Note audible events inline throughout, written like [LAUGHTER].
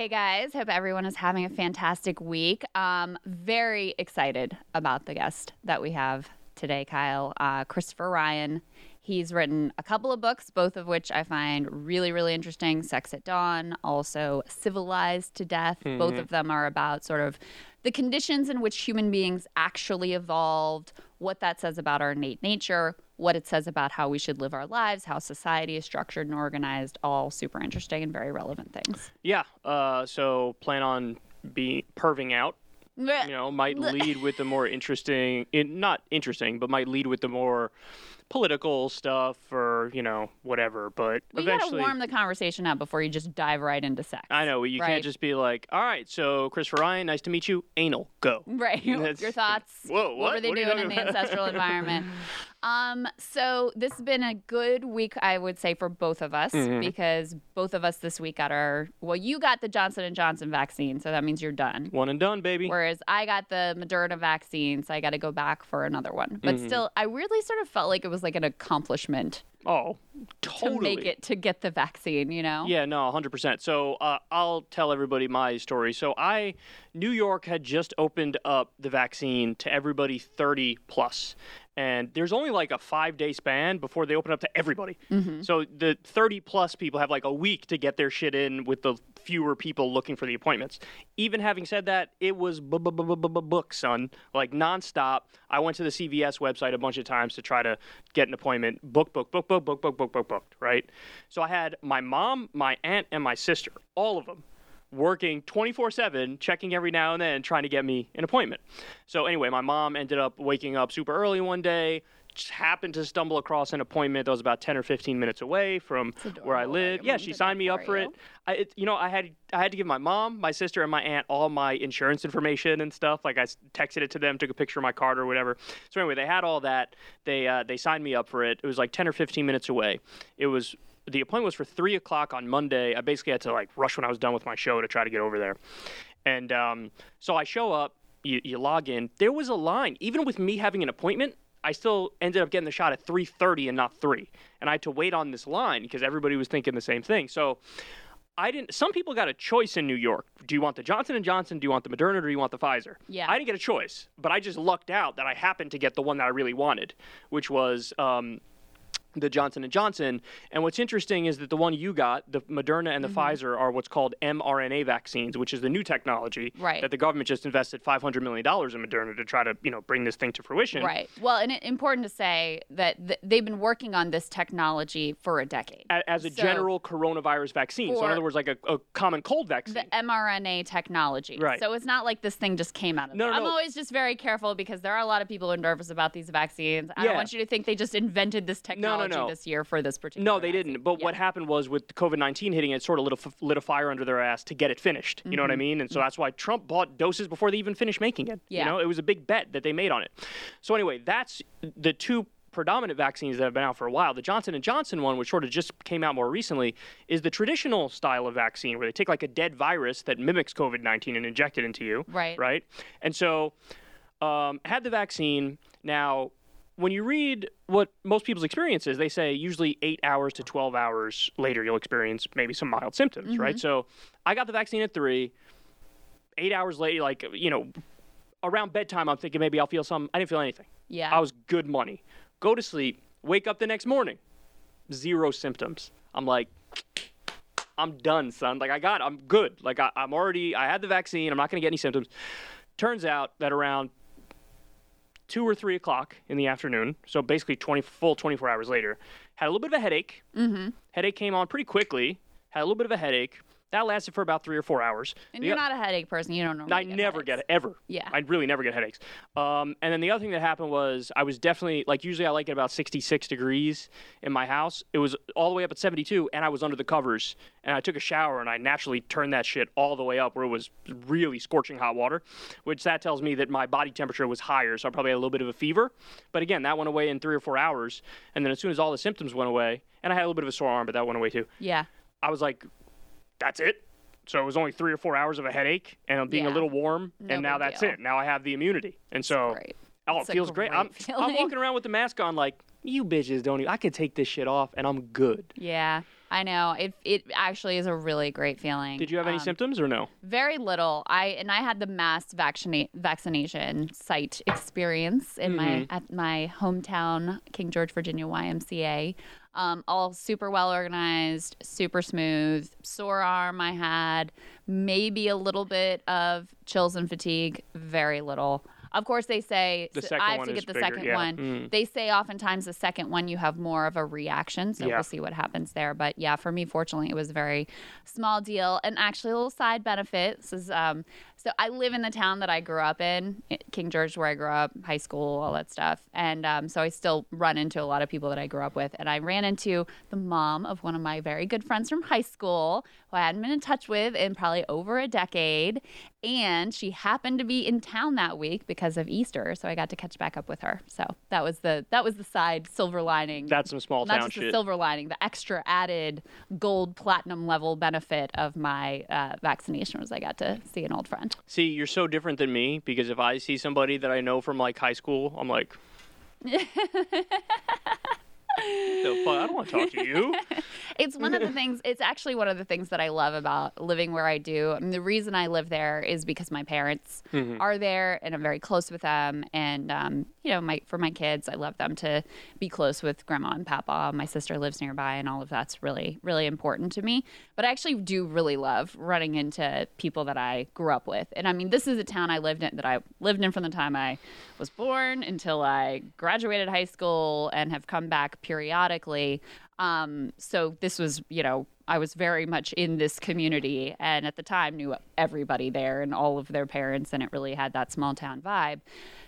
Hey guys, hope everyone is having a fantastic week. Um, very excited about the guest that we have today, Kyle. Uh, Christopher Ryan. He's written a couple of books, both of which I find really, really interesting. Sex at Dawn, also Civilized to Death. Both of them are about sort of the conditions in which human beings actually evolved, what that says about our innate nature, what it says about how we should live our lives, how society is structured and organized. All super interesting and very relevant things. Yeah. Uh, so plan on be perving out. You know, might lead with the more interesting, in, not interesting, but might lead with the more political stuff or you know whatever. But We gotta eventually, warm the conversation up before you just dive right into sex. I know you right? can't just be like, all right, so Christopher Ryan, nice to meet you. Anal, go. [LAUGHS] Right. Your thoughts. [LAUGHS] Whoa, What what? were they What doing in the ancestral environment? [LAUGHS] Um, so this has been a good week, I would say, for both of us Mm-hmm. because both of us this week got our well, you got the Johnson and Johnson vaccine, so that means you're done. One and done, baby. Whereas I got the Moderna vaccine, so I got to go back for another one. But Mm-hmm. still, I really sort of felt like it was like an accomplishment oh, totally. to make it to get the vaccine. You know? Yeah, no, 100%. So uh, I'll tell everybody my story. So I, New York had just opened up the vaccine to everybody 30 plus. And there's only like a five day span before they open up to everybody. Mm-hmm. So the 30 plus people have like a week to get their shit in with the fewer people looking for the appointments. Even having said that, it was book, son, like nonstop. I went to the CVS website a bunch of times to try to get an appointment. Book, book, book, book, book, book, book, book, booked, right? So I had my mom, my aunt, and my sister, all of them, working 24 7, checking every now and then, trying to get me an appointment. So, anyway, my mom ended up waking up super early one day, just happened to stumble across an appointment that was about 10 or 15 minutes away from where I live. Yeah, she signed me up for you. it. I, it, you know, I had I had to give my mom, my sister, and my aunt all my insurance information and stuff. Like I texted it to them, took a picture of my card or whatever. So anyway, they had all that. They uh, they signed me up for it. It was like ten or fifteen minutes away. It was the appointment was for three o'clock on Monday. I basically had to like rush when I was done with my show to try to get over there. And um, so I show up. You, you log in. There was a line, even with me having an appointment. I still ended up getting the shot at 3:30 and not 3. And I had to wait on this line because everybody was thinking the same thing. So I didn't some people got a choice in New York. Do you want the Johnson and Johnson, do you want the Moderna, or do you want the Pfizer? Yeah. I didn't get a choice, but I just lucked out that I happened to get the one that I really wanted, which was um, the Johnson and Johnson. And what's interesting is that the one you got, the Moderna and the Mm-hmm. Pfizer, are what's called mRNA vaccines, which is the new technology Right. that the government just invested 500 million dollars in Moderna to try to you know bring this thing to fruition. Right. Well, and it, important to say that th- they've been working on this technology for a decade. A- As a So- general coronavirus vaccine, so in other words, like a, a common cold vaccine. the mRNA technology. Right. So it's not like this thing just came out of No, no, I'm no. always just very careful because there are a lot of people who are nervous about these vaccines. I Yeah. don't want you to think they just invented this no, technology no. this year for this particular No, they vaccine. didn't. But what happened was with COVID 19 hitting, it sort of lit a, f- lit a fire under their ass to get it finished. You know what I mean? And so that's why Trump bought doses before they even finished making it. Yeah. You know, it was a big bet that they made on it. So anyway, that's the two predominant vaccines that have been out for a while. The Johnson & Johnson one, which sort of just came out more recently, is the traditional style of vaccine where they take like a dead virus that mimics COVID-19 and inject it into you. Right. Right? And so um, had the vaccine. Now, when you read what most people's experience is, they say usually eight hours to 12 hours later, you'll experience maybe some mild symptoms, right? Mm-hmm. So I got the vaccine at three. Eight hours later, like, you know, around bedtime, I'm thinking maybe I'll feel some. I didn't feel anything. Yeah. I was good money. Go to sleep, wake up the next morning, zero symptoms. I'm like, I'm done, son. Like I got, I'm good. Like I, I'm already, I had the vaccine. I'm not gonna get any symptoms. Turns out that around two or three o'clock in the afternoon, so basically 20 full 24 hours later, had a little bit of a headache. Mm-hmm. Headache came on pretty quickly. Had a little bit of a headache. That lasted for about three or four hours. and The you're o- not a headache person. You don't normally I get never headaches. get it ever. Yeah. I really never get headaches. Um, and then the other thing that happened was I was definitely like usually I like it about 66 degrees in my house. It was all the way up at 72, and I was under the covers. And I took a shower, and I naturally turned that shit all the way up where it was really scorching hot water, which that tells me that my body temperature was higher, so I probably had a little bit of a fever. But again, that went away in three or four hours. And then as soon as all the symptoms went away, and I had a little bit of a sore arm, but that went away too. Yeah. I was like, that's it. So it was only three or four hours of a headache and I'm being a little warm, No and now that's deal. it. Now I have the immunity, and so oh, it It's feels great. great I'm, I'm walking around with the mask on, like you bitches don't. Even, I can take this shit off, and I'm good. Yeah. I know it. It actually is a really great feeling. Did you have any Um, symptoms or no? Very little. I and I had the mass vaccinate vaccination site experience in my Mhm. at my hometown King George, Virginia YMCA. Um, all super well organized, super smooth. Sore arm I had, maybe a little bit of chills and fatigue, very little. Of course, they say The so I have to get the bigger, second yeah. one. Mm. They say oftentimes the second one you have more of a reaction, so Yeah. we'll see what happens there. But yeah, for me, fortunately, it was a very small deal. And actually, a little side benefit. This is um, so I live in the town that I grew up in, King George, where I grew up, high school, all that stuff. And um, so I still run into a lot of people that I grew up with. And I ran into the mom of one of my very good friends from high school, who I hadn't been in touch with in probably over a decade. And she happened to be in town that week because of Easter, so I got to catch back up with her. So that was the that was the side silver lining. That's some small not town shit. silver lining, the extra added gold platinum level benefit of my uh, vaccination was I got to see an old friend. See, you're so different than me because if I see somebody that I know from like high school, I'm like, [LAUGHS] fuck? I don't want to talk to you. [LAUGHS] It's one of the things. It's actually one of the things that I love about living where I do. I mean, the reason I live there is because my parents Mm-hmm. are there, and I'm very close with them. And um, you know, my for my kids, I love them to be close with grandma and papa. My sister lives nearby, and all of that's really, really important to me. But I actually do really love running into people that I grew up with. And I mean, this is a town I lived in that I lived in from the time I was born until I graduated high school, and have come back periodically. Um, so this was, you know, I was very much in this community and at the time knew everybody there and all of their parents, and it really had that small town vibe.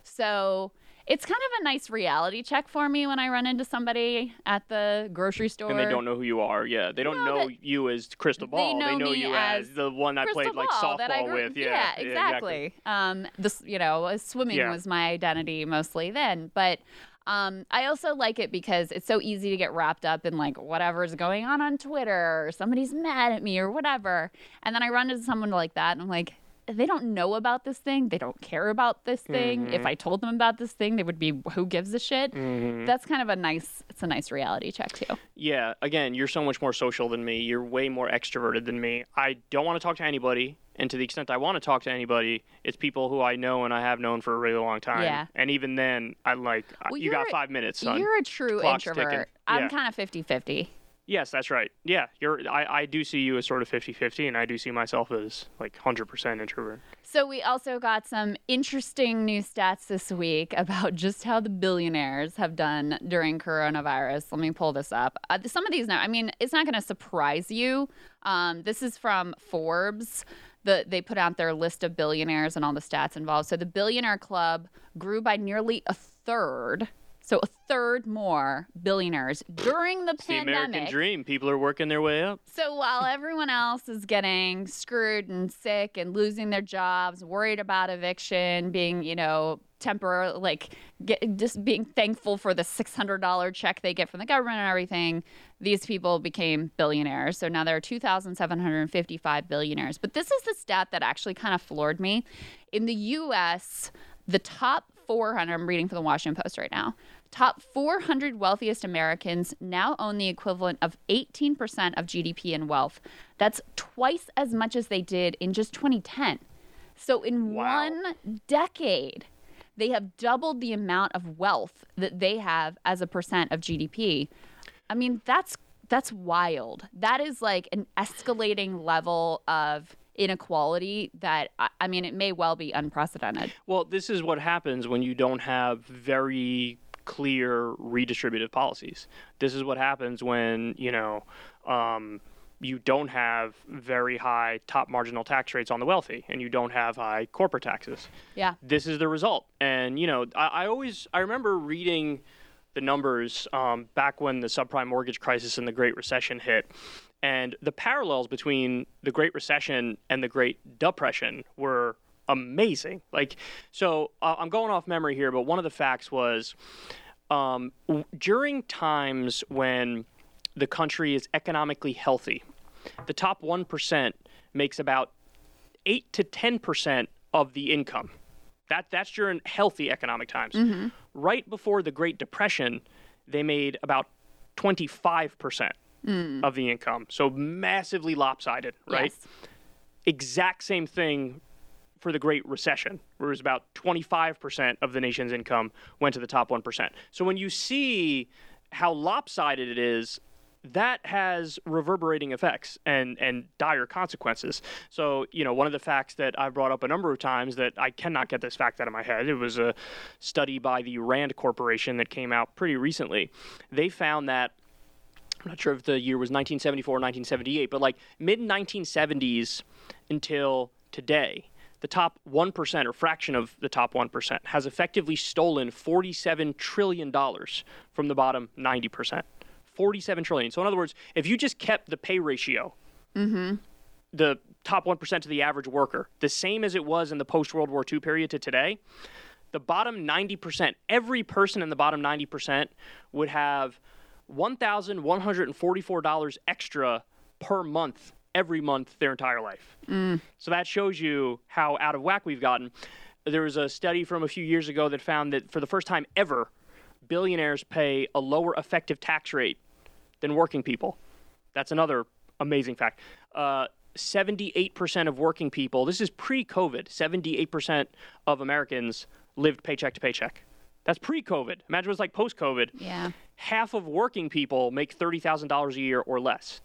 So it's kind of a nice reality check for me when I run into somebody at the grocery store. And they don't know who you are. Yeah, they don't No, know you as Krystal Ball. They know me you as as the one I Krystal played like ball softball grew- with. Yeah, exactly. Um, this, you know, swimming Yeah. was my identity mostly then, but um, I also like it because it's so easy to get wrapped up in like whatever's going on on Twitter or somebody's mad at me or whatever, and then I run into someone like that and I'm like. They don't know about this thing. They don't care about this thing. Mm-hmm. If I told them about this thing, they would be, "Who gives a shit?" Mm-hmm. That's kind of a nice. It's a nice reality check too. Yeah, again, you're so much more social than me. You're way more extroverted than me. I don't want to talk to anybody, and to the extent I want to talk to anybody, it's people who I know and I have known for a really long time. Yeah. And even then, I'm like Well, you got five minutes, son. You're a true Clock's introvert. ticking. I'm Yeah. kind of 50-50. Yes, that's right. Yeah, you're. I, I do see you as sort of 50-50, and I do see myself as like hundred percent introvert. So we also got some interesting new stats this week about just how the billionaires have done during coronavirus. Let me pull this up. Uh, some of these now, I mean, it's not going to surprise you. Um, this is from Forbes. The, they put out their list of billionaires and all the stats involved. So the billionaire club grew by nearly a third. So a third more billionaires during the It's the pandemic. American dream. People are working their way up. So while everyone else is getting screwed and sick and losing their jobs, worried about eviction, being, you know, temporary, like get, just being thankful for the $600 check they get from the government and everything, these people became billionaires. So now there are 2,755 billionaires. But this is the stat that actually kind of floored me. In the U.S., the top 400, I'm reading from the Washington Post right now, top 400 wealthiest Americans now own the equivalent of 18% of GDP in wealth. That's twice as much as they did in just 2010. So in Wow. one decade, they have doubled the amount of wealth that they have as a percent of GDP. I mean, that's that's wild. That is like an escalating level of inequality that I, I mean, it may well be unprecedented. Well, this is what happens when you don't have very clear redistributive policies. This is what happens when, you know, um, you don't have very high top marginal tax rates on the wealthy and you don't have high corporate taxes. Yeah. This is the result. And, you know, I, I always, I remember reading the numbers um, back when the subprime mortgage crisis and the Great Recession hit. And the parallels between the Great Recession and the Great Depression were amazing. Like, so uh, I'm going off memory here, but one of the facts was um, w- during times when the country is economically healthy, the top 1% makes about 8 to 10% of the income. That, that's during healthy economic times. Right before the Great Depression, they made about 25% of the income. So massively lopsided, right? Yes. Exact same thing for the Great Recession, where it was about 25% of the nation's income went to the top 1%. So when you see how lopsided it is, that has reverberating effects and, and dire consequences. So, you know, one of the facts that I've brought up a number of times that I cannot get this fact out of my head, it was a study by the Rand Corporation that came out pretty recently. They found that I'm not sure if the year was 1974 or 1978, but like mid 1970s until today, the top 1% or fraction of the top 1% has effectively stolen $47 trillion from the bottom 90%. 47 trillion. So in other words, if you just kept the pay ratio, mm-hmm. the top 1% to the average worker, the same as it was in the post World War II period to today, the bottom 90%, every person in the bottom 90% would have $1,144 extra per month every month their entire life. So that shows you how out of whack we've gotten. There was a study from a few years ago that found that for the first time ever, billionaires pay a lower effective tax rate than working people. That's another amazing fact. Uh, 78% of working people, this is pre COVID, 78% of Americans lived paycheck to paycheck. That's pre COVID. Imagine what's like post COVID. Yeah. Half of working people make $30,000 a year or less.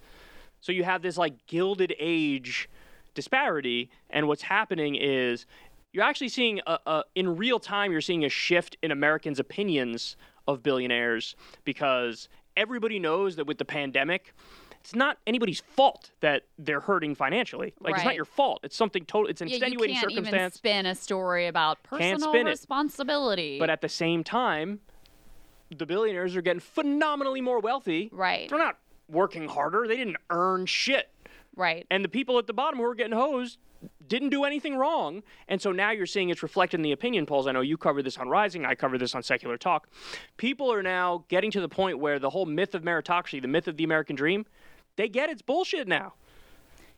So you have this like gilded age disparity, and what's happening is you're actually seeing a, a, in real time you're seeing a shift in Americans' opinions of billionaires because everybody knows that with the pandemic, it's not anybody's fault that they're hurting financially. Like it's not your fault. It's something total. It's an Yeah, you extenuating can't even circumstance. spin a story about Can't personal spin it. responsibility. But at the same time, the billionaires are getting phenomenally more wealthy. right, They're not working harder. They didn't earn shit. right. And the people at the bottom who are getting hosed didn't do anything wrong. And so now you're seeing it's reflected in the opinion polls. I know you covered this on Rising, I covered this on Secular Talk. People are now getting to the point where the whole myth of meritocracy, the myth of the American dream, they get it's bullshit now.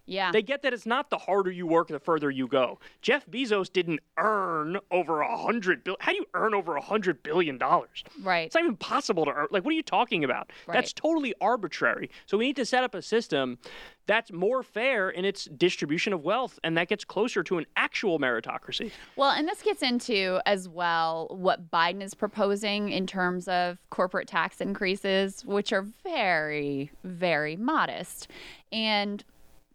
Yeah. They get that it's not the harder you work, the further you go. Jeff Bezos didn't earn over a hundred bill. How do you earn over a hundred billion dollars? right. It's not even possible to earn. Like, what are you talking about? That's totally arbitrary. So we need to set up a system that's more fair in its distribution of wealth, and that gets closer to an actual meritocracy. Well, and this gets into as well what Biden is proposing in terms of corporate tax increases, which are very, very modest. And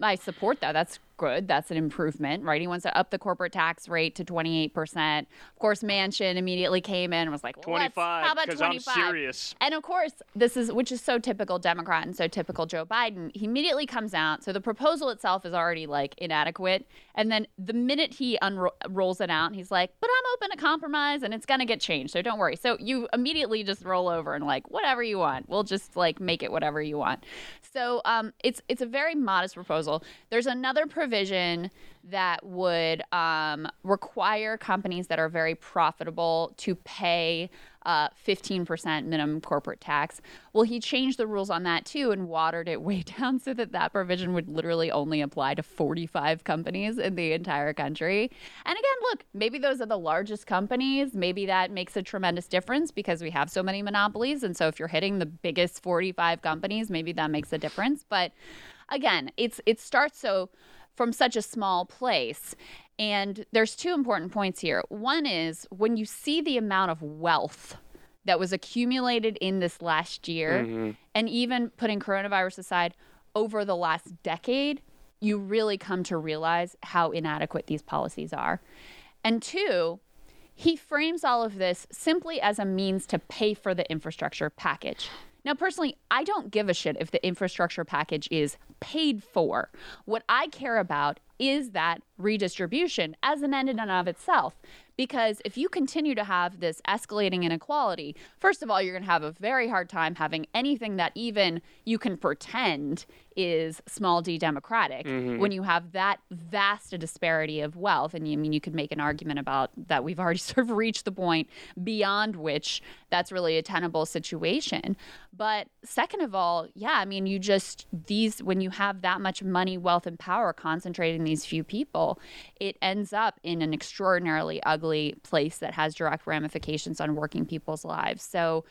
I support that. That's good. That's an improvement, right? He wants to up the corporate tax rate to 28%. Of course, Manchin immediately came in and was like, "Let's- 25, how about 'cause I'm 25? serious. And of course, this is which is so typical Democrat and so typical Joe Biden. He immediately comes out. So the proposal itself is already like inadequate. And then the minute he unrolls it out, he's like, "But I'm open to compromise, and it's gonna get changed. So don't worry." So you immediately just roll over and like, whatever you want. We'll just like make it whatever you want. So um, it's it's a very modest proposal. There's another provision that would um, require companies that are very profitable to pay uh, 15% minimum corporate tax. Well, he changed the rules on that too and watered it [LAUGHS] way down so that that provision would literally only apply to 45 companies in the entire country. And again, look, maybe those are the largest companies. Maybe that makes a tremendous difference because we have so many monopolies. And so if you're hitting the biggest 45 companies, maybe that makes a difference. But again, it's it starts so from such a small place. And there's two important points here. One is when you see the amount of wealth that was accumulated in this last year, mm-hmm. and even putting coronavirus aside, over the last decade, you really come to realize how inadequate these policies are. And two, he frames all of this simply as a means to pay for the infrastructure package. Now, personally, I don't give a shit if the infrastructure package is paid for. What I care about is that redistribution as an end in and of itself. Because if you continue to have this escalating inequality, first of all, you're going to have a very hard time having anything that even you can pretend is small d democratic mm-hmm. when you have that vast a disparity of wealth. And you I mean you could make an argument about that we've already [LAUGHS] sort of reached the point beyond which that's really a tenable situation. But second of all, yeah, I mean you just these when you have that much money, wealth, and power concentrated in these few people, it ends up in an extraordinarily ugly place that has direct ramifications on working people's lives. So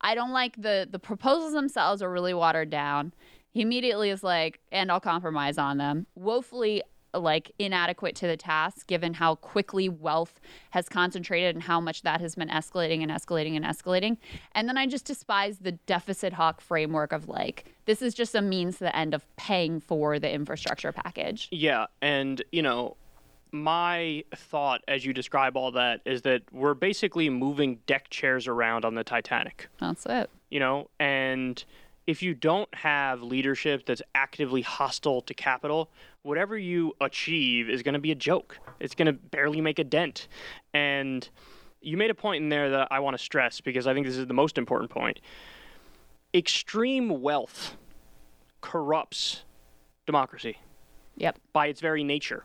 I don't like the the proposals themselves are really watered down. He immediately is like, and I'll compromise on them. Woefully like inadequate to the task given how quickly wealth has concentrated and how much that has been escalating and escalating and escalating. And then I just despise the deficit hawk framework of like this is just a means to the end of paying for the infrastructure package. Yeah, and you know, my thought as you describe all that is that we're basically moving deck chairs around on the Titanic. That's it. You know, and if you don't have leadership that's actively hostile to capital, whatever you achieve is going to be a joke. It's going to barely make a dent. And you made a point in there that I want to stress because I think this is the most important point. Extreme wealth corrupts democracy. Yep. By its very nature.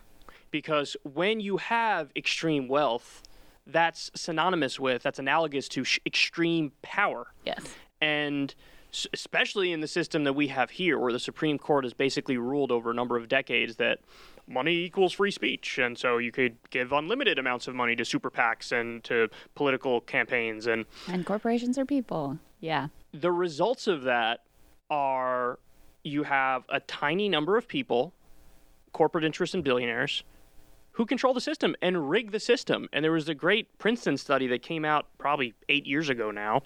Because when you have extreme wealth, that's synonymous with, that's analogous to sh- extreme power. Yes. And especially in the system that we have here, where the Supreme Court has basically ruled over a number of decades that money equals free speech, and so you could give unlimited amounts of money to super PACs and to political campaigns, and and corporations are people. Yeah. The results of that are you have a tiny number of people, corporate interests and billionaires, who control the system and rig the system. And there was a great Princeton study that came out probably eight years ago now,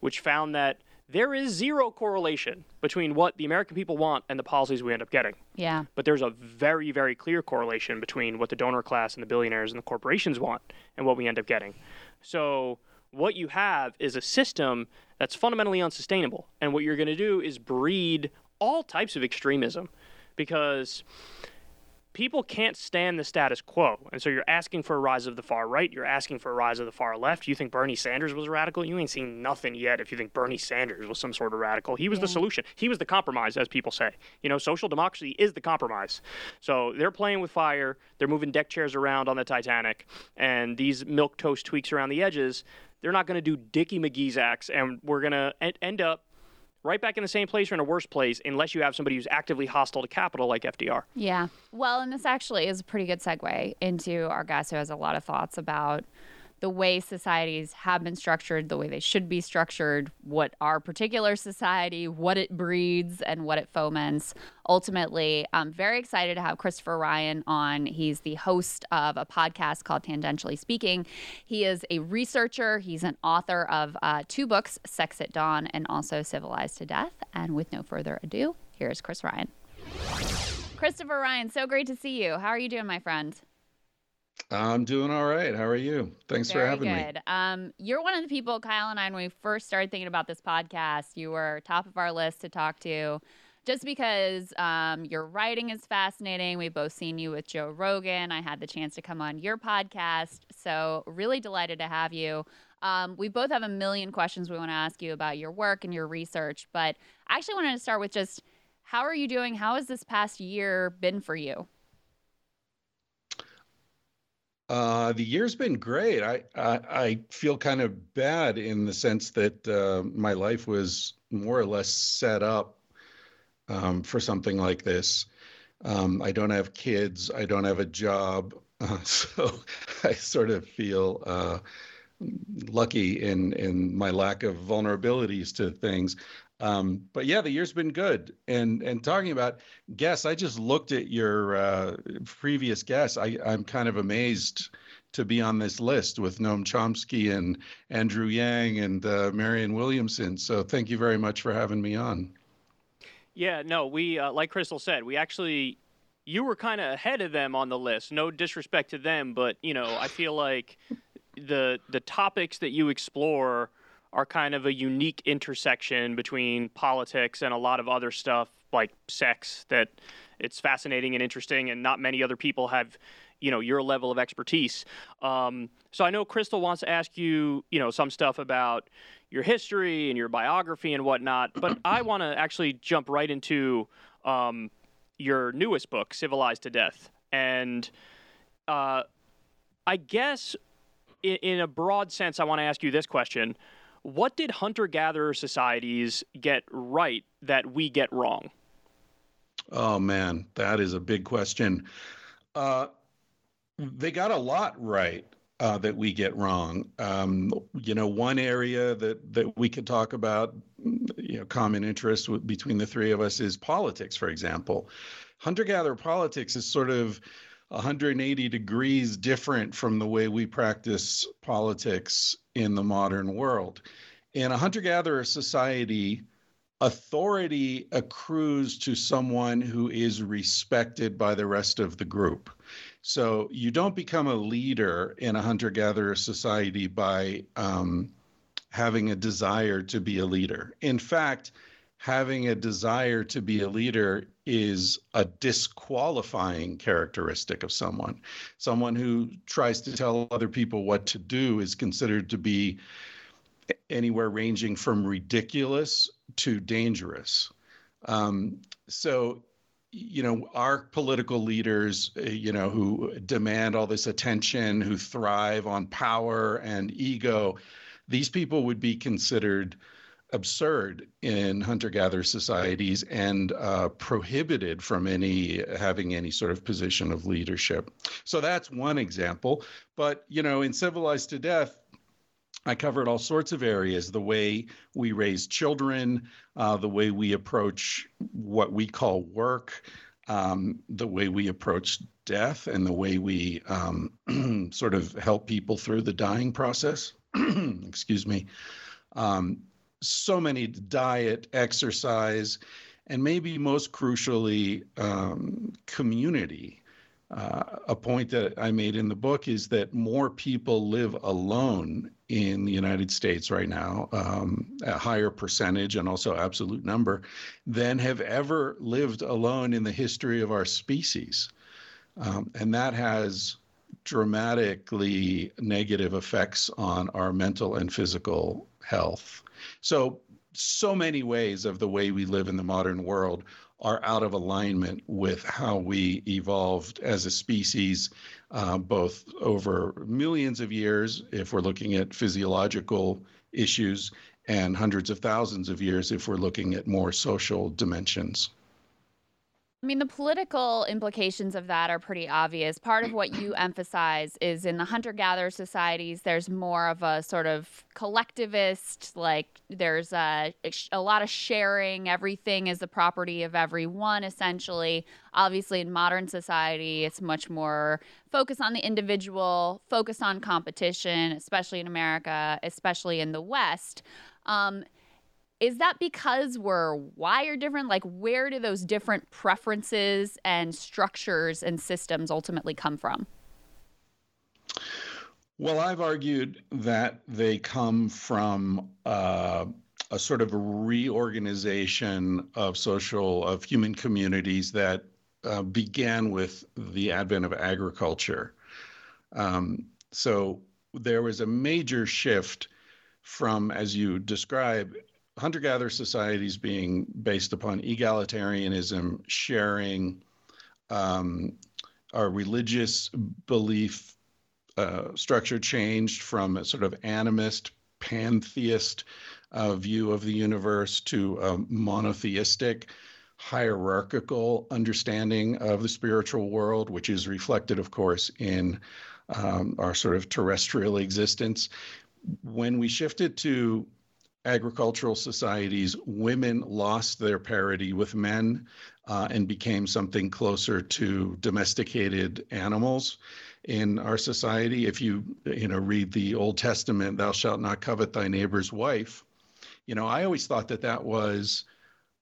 which found that there is zero correlation between what the American people want and the policies we end up getting. Yeah. But there's a very, very clear correlation between what the donor class and the billionaires and the corporations want and what we end up getting. So what you have is a system that's fundamentally unsustainable. And what you're going to do is breed all types of extremism because people can't stand the status quo. And so you're asking for a rise of the far right, you're asking for a rise of the far left. You think Bernie Sanders was radical? You ain't seen nothing yet if you think Bernie Sanders was some sort of radical. He was yeah. the solution. He was the compromise, as people say. You know, social democracy is the compromise. So they're playing with fire, they're moving deck chairs around on the Titanic, and these milk toast tweaks around the edges. They're not going to do Dickie McGee's acts, and we're going to end up right back in the same place or in a worse place unless you have somebody who's actively hostile to capital like FDR. Yeah. Well, and this actually is a pretty good segue into our guest who has a lot of thoughts about the way societies have been structured, the way they should be structured, what our particular society, what it breeds, and what it foments. Ultimately, I'm very excited to have Christopher Ryan on. He's the host of a podcast called Tangentially Speaking. He is a researcher, he's an author of uh, two books, Sex at Dawn and also Civilized to Death. And with no further ado, here's Chris Ryan. Christopher Ryan, so great to see you. How are you doing, my friend? I'm doing all right. How are you? Thanks Very for having good. me. Um, you're one of the people, Kyle and I, when we first started thinking about this podcast, you were top of our list to talk to just because um, your writing is fascinating. We've both seen you with Joe Rogan. I had the chance to come on your podcast. So, really delighted to have you. Um, we both have a million questions we want to ask you about your work and your research, but I actually wanted to start with just how are you doing? How has this past year been for you? Uh, the year's been great. I, I, I feel kind of bad in the sense that uh, my life was more or less set up um, for something like this. Um, I don't have kids. I don't have a job, uh, [LAUGHS] so [LAUGHS] I sort of feel uh, lucky in in my lack of vulnerabilities to things. Um, but yeah, the year's been good. And and talking about guests, I just looked at your uh, previous guests. I, I'm kind of amazed to be on this list with Noam Chomsky and Andrew Yang and uh, Marianne Williamson. So thank you very much for having me on. Yeah, no, we uh, like Krystal said, we actually you were kind of ahead of them on the list. No disrespect to them, but you know, I feel like the the topics that you explore are kind of a unique intersection between politics and a lot of other stuff like sex that it's fascinating and interesting and not many other people have you know your level of expertise. Um, so i know krystal wants to ask you you know some stuff about your history and your biography and whatnot but [CLEARS THROAT] i want to actually jump right into um, your newest book civilized to death. And uh, i guess in, in a broad sense i want to ask you this question what did hunter gatherer societies get right that we get wrong? Oh, man, that is a big question. Uh, they got a lot right. uh, that we get wrong. Um, you know, one area that that we could talk about, you know, common interest w- between the three of us is politics, for example. Hunter-gatherer politics is sort of 180 degrees different from the way we practice politics in the modern world. In a hunter-gatherer society, authority accrues to someone who is respected by the rest of the group. So you don't become a leader in a hunter gatherer society by um, having a desire to be a leader. In fact, having a desire to be a leader is a disqualifying characteristic of someone. Someone who tries to tell other people what to do is considered to be anywhere ranging from ridiculous to dangerous. Um, so you know, our political leaders, uh, you know, who demand all this attention, who thrive on power and ego, these people would be considered absurd in hunter-gatherer societies and uh, prohibited from any having any sort of position of leadership. So that's one example. But you know, in Civilized to Death, I covered all sorts of areas the way we raise children, uh, the way we approach what we call work, um, the way we approach death, and the way we um, [CLEARS THROAT] sort of help people through the dying process. [CLEARS THROAT] Excuse me. Um, so many diet, exercise, and maybe most crucially, um, community. Uh, a point that I made in the book is that more people live alone in the United States right now, um, a higher percentage and also absolute number, than have ever lived alone in the history of our species. Um, and that has dramatically negative effects on our mental and physical health. So, so many ways of the way we live in the modern world are out of alignment with how we evolved as a species, uh, both over millions of years, if we're looking at physiological issues, and hundreds of thousands of years if we're looking at more social dimensions. I mean, the political implications of that are pretty obvious. Part of what you [CLEARS THROAT] emphasize is in the hunter gatherer societies, there's more of a sort of collectivist, like there's a, a lot of sharing. Everything is the property of everyone, essentially. Obviously, in modern society, it's much more focused on the individual, focused on competition, especially in America, especially in the West. Um, is that because we're wired different? Like, where do those different preferences and structures and systems ultimately come from? Well, I've argued that they come from uh, a sort of a reorganization of social, of human communities that uh, began with the advent of agriculture. Um, so there was a major shift from, as you describe, hunter gatherer societies being based upon egalitarianism, sharing, um, our religious belief uh, structure changed from a sort of animist, pantheist uh, view of the universe to a monotheistic, hierarchical understanding of the spiritual world, which is reflected, of course, in um, our sort of terrestrial existence. When we shifted to agricultural societies, women lost their parity with men uh, and became something closer to domesticated animals in our society. If you you know read the Old Testament, "Thou shalt not covet thy neighbor's wife," you know I always thought that that was,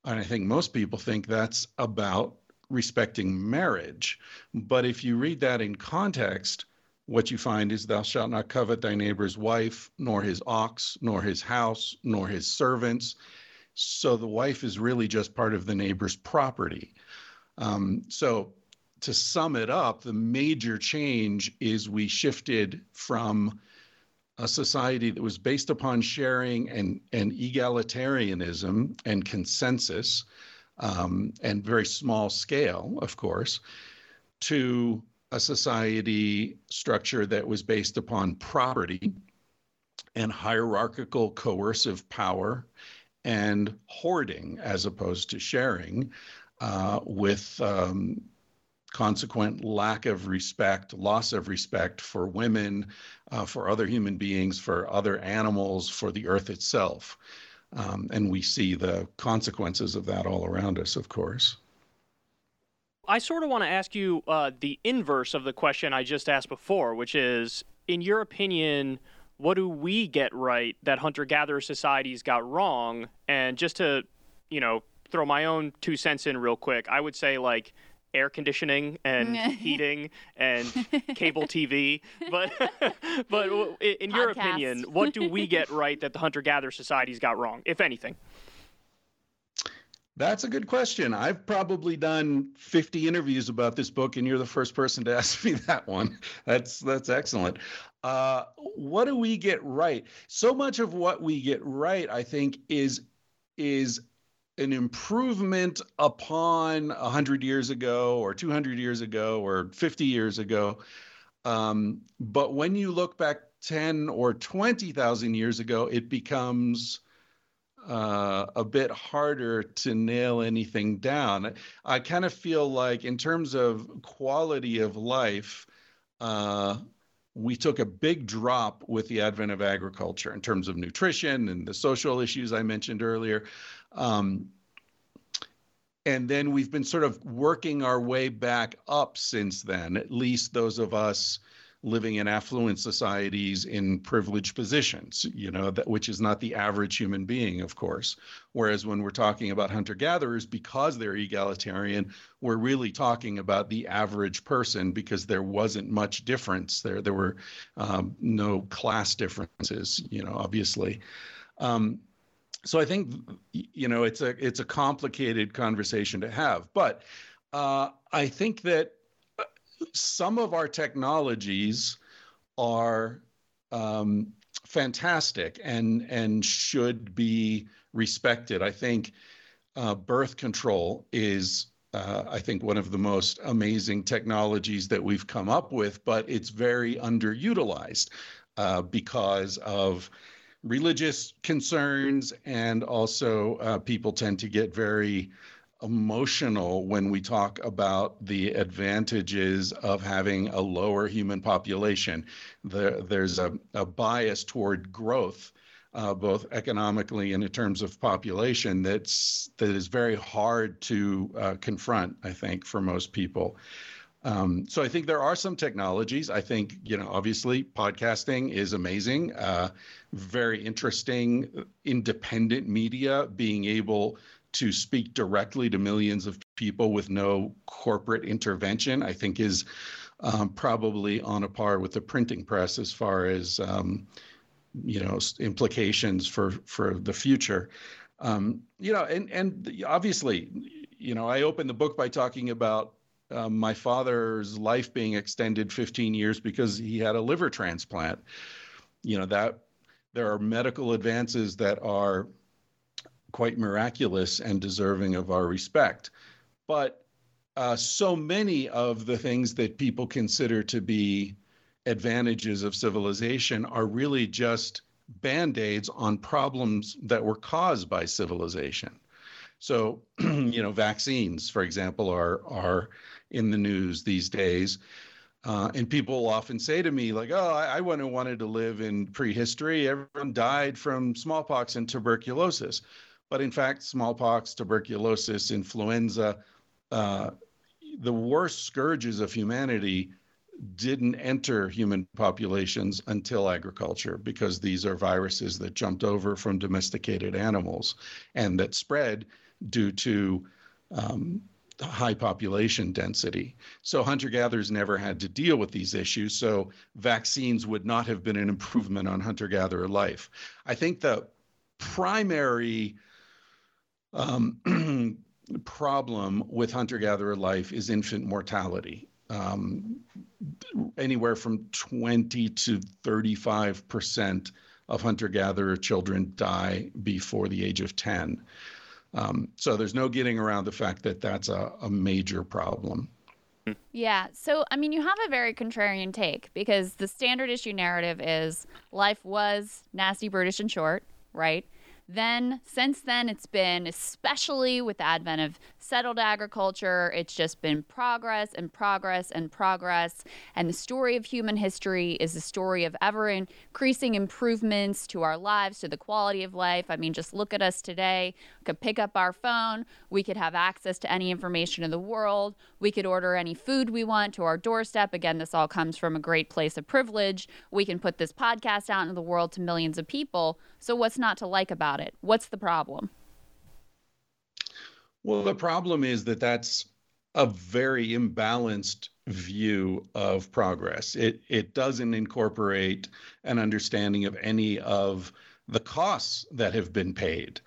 and I think most people think that's about respecting marriage. But if you read that in context, what you find is thou shalt not covet thy neighbor's wife, nor his ox, nor his house, nor his servants. So the wife is really just part of the neighbor's property. Um, so to sum it up, the major change is we shifted from a society that was based upon sharing and, and egalitarianism and consensus um, and very small scale, of course, to a society structure that was based upon property and hierarchical coercive power and hoarding as opposed to sharing uh, with um, consequent lack of respect, loss of respect for women, uh, for other human beings, for other animals, for the earth itself. Um, and we see the consequences of that all around us, of course. I sort of want to ask you uh, the inverse of the question I just asked before, which is, in your opinion, what do we get right that hunter gatherer societies got wrong? And just to, you know, throw my own two cents in real quick, I would say like air conditioning and [LAUGHS] heating and cable TV. But [LAUGHS] but in your opinion, what do we get right that the hunter gatherer societies got wrong, if anything? That's a good question. I've probably done 50 interviews about this book, and you're the first person to [LAUGHS] ask me that one. That's that's excellent. Uh, what do we get right? So much of what we get right, I think, is is an improvement upon 100 years ago or 200 years ago or 50 years ago. Um, but when you look back 10 or 20,000 years ago, it becomes uh, a bit harder to nail anything down. I kind of feel like, in terms of quality of life, uh, we took a big drop with the advent of agriculture in terms of nutrition and the social issues I mentioned earlier. Um, and then we've been sort of working our way back up since then, at least those of us living in affluent societies in privileged positions, you know, that which is not the average human being, of course. Whereas when we're talking about hunter gatherers, because they're egalitarian, we're really talking about the average person because there wasn't much difference there. There were um, no class differences, you know, obviously. Um, so I think you know it's a it's a complicated conversation to have, but uh, I think that some of our technologies are um, fantastic and and should be respected. I think uh, birth control is uh, I think one of the most amazing technologies that we've come up with, but it's very underutilized uh, because of religious concerns, and also uh, people tend to get very emotional when we talk about the advantages of having a lower human population. There, there's a, a bias toward growth. Uh, both economically and in terms of population, that's that is very hard to uh, confront. I think for most people, um, so I think there are some technologies. I think you know, obviously, podcasting is amazing, uh, very interesting. Independent media being able to speak directly to millions of people with no corporate intervention, I think, is um, probably on a par with the printing press as far as um, you know implications for for the future. Um, you know, and and obviously, you know, I opened the book by talking about uh, my father's life being extended 15 years because he had a liver transplant. You know that there are medical advances that are quite miraculous and deserving of our respect, but uh, so many of the things that people consider to be advantages of civilization are really just band-aids on problems that were caused by civilization. So, [CLEARS THROAT] you know, vaccines, for example, are are in the news these days. Uh, and people often say to me, like, oh, I, I wouldn't wanted to live in prehistory. Everyone died from smallpox and tuberculosis. But in fact, smallpox, tuberculosis, influenza, uh, the worst scourges of humanity didn't enter human populations until agriculture because these are viruses that jumped over from domesticated animals and that spread due to um, high population density. So hunter gatherers never had to deal with these issues. So vaccines would not have been an improvement on hunter gatherer life. I think the primary um, [CLEARS THROAT] problem with hunter gatherer life is infant mortality. Um, anywhere from 20 to 35 percent of hunter gatherer children die before the age of 10. Um, so there's no getting around the fact that that's a, a major problem. Yeah. So, I mean, you have a very contrarian take because the standard issue narrative is life was nasty, brutish, and short, right? Then since then it's been especially with the advent of settled agriculture it's just been progress and progress and progress. And the story of human history is the story of ever increasing improvements to our lives to the quality of life. I mean just look at us today could pick up our phone we could have access to any information in the world we could order any food we want to our doorstep again this all comes from a great place of privilege we can put this podcast out into the world to millions of people so what's not to like about it? What's the problem? Well, the problem is that that's a very imbalanced view of progress. It it doesn't incorporate an understanding of any of the costs that have been paid.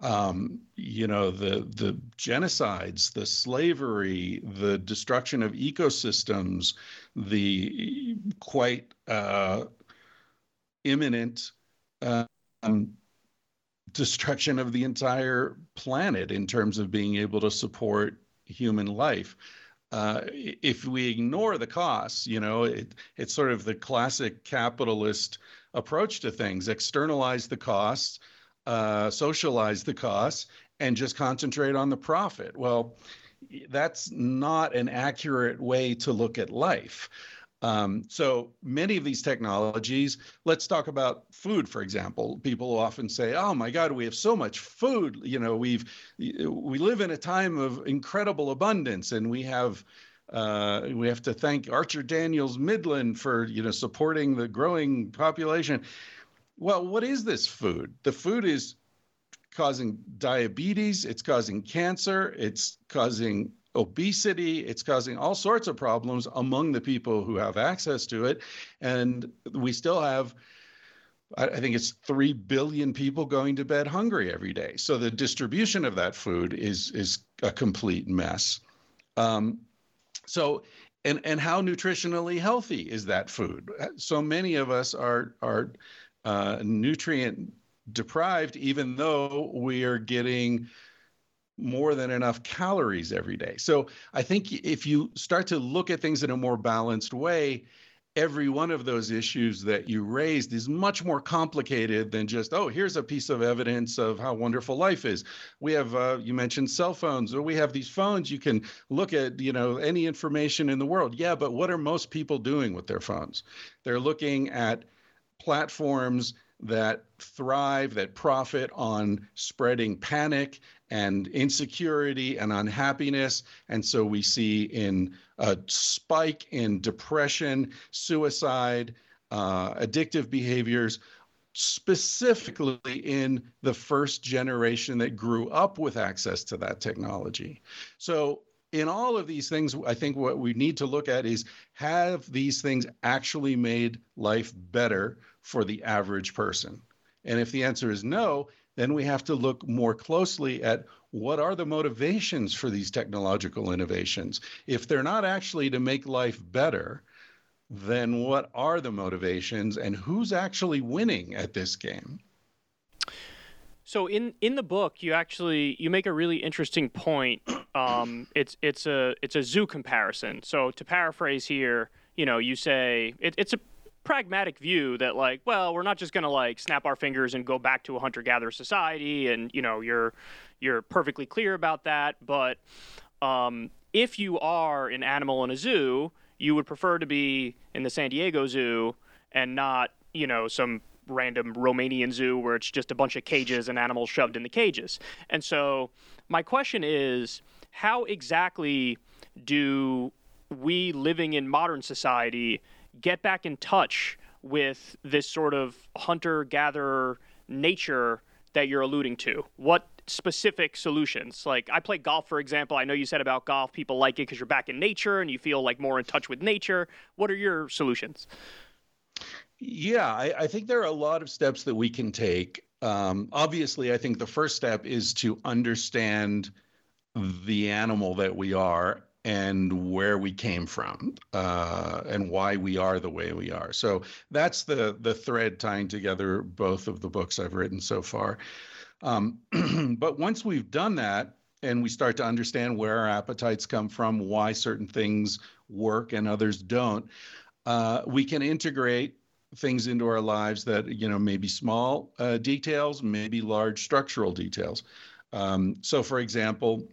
Um, you know, the the genocides, the slavery, the destruction of ecosystems, the quite uh, imminent um, destruction of the entire planet in terms of being able to support human life. Uh, if we ignore the costs, you know, it, it's sort of the classic capitalist approach to things externalize the costs, uh, socialize the costs, and just concentrate on the profit. Well, that's not an accurate way to look at life. Um, so many of these technologies, let's talk about food, for example. People often say, "Oh my God, we have so much food. You know, we've we live in a time of incredible abundance, and we have." Uh, we have to thank Archer Daniels Midland for you know supporting the growing population. Well, what is this food? The food is causing diabetes. It's causing cancer. It's causing obesity. It's causing all sorts of problems among the people who have access to it. And we still have, I think it's 3 billion people going to bed hungry every day. So the distribution of that food is, is a complete mess. Um, so, and, and how nutritionally healthy is that food? So many of us are, are uh, nutrient deprived, even though we are getting more than enough calories every day. So I think if you start to look at things in a more balanced way, every one of those issues that you raised is much more complicated than just oh here's a piece of evidence of how wonderful life is. We have uh, you mentioned cell phones or we have these phones. You can look at you know any information in the world. Yeah but what are most people doing with their phones? They're looking at platforms that thrive, that profit on spreading panic and insecurity and unhappiness. And so we see in a spike in depression, suicide, uh, addictive behaviors, specifically in the first generation that grew up with access to that technology. So in all of these things, I think what we need to look at is have these things actually made life better for the average person? And if the answer is no, then we have to look more closely at what are the motivations for these technological innovations. If they're not actually to make life better, then what are the motivations and who's actually winning at this game? So in in the book, you actually you make a really interesting point. Um, it's it's a it's a zoo comparison. So to paraphrase here, you know, you say it, it's a pragmatic view that like well we're not just going to like snap our fingers and go back to a hunter gatherer society and you know you're you're perfectly clear about that but um, if you are an animal in a zoo you would prefer to be in the San Diego zoo and not you know some random Romanian zoo where it's just a bunch of cages and animals shoved in the cages and so my question is how exactly do we living in modern society get back in touch with this sort of hunter gatherer nature that you're alluding to? What specific solutions? Like, I play golf, for example. I know you said about golf, people like it because you're back in nature and you feel like more in touch with nature. What are your solutions? Yeah, I, I think there are a lot of steps that we can take. Um, obviously, I think the first step is to understand the animal that we are and where we came from uh, and why we are the way we are. So that's the the thread tying together both of the books I've written so far. Um, [CLEARS THROAT] but once we've done that and we start to understand where our appetites come from, why certain things work and others don't, uh, we can integrate things into our lives that you know maybe small uh, details, maybe large structural details. Um, so, for example,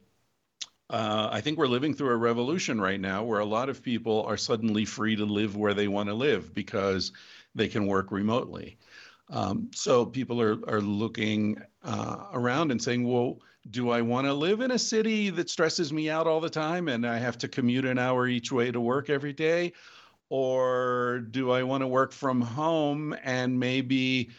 uh, I think we're living through a revolution right now where a lot of people are suddenly free to live where they want to live because they can work remotely. Um, so people are are looking uh, around and saying, well do I want to live in a city that stresses me out all the time and I have to commute an hour each way to work every day? Or do I want to work from home and maybe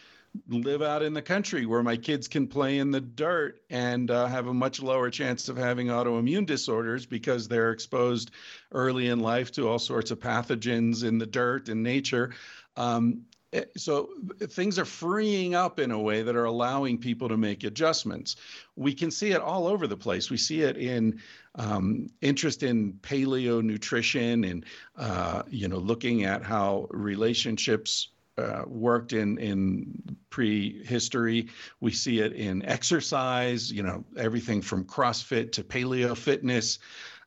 live out in the country where my kids can play in the dirt and uh, have a much lower chance of having autoimmune disorders because they're exposed early in life to all sorts of pathogens in the dirt and nature. Um, Eh, so things are freeing up in a way that are allowing people to make adjustments. We can see it all over the place. We see it in um, interest in paleo nutrition and uh, you know looking at how relationships uh, worked in in prehistory. We see it in exercise. You know everything from CrossFit to paleo fitness.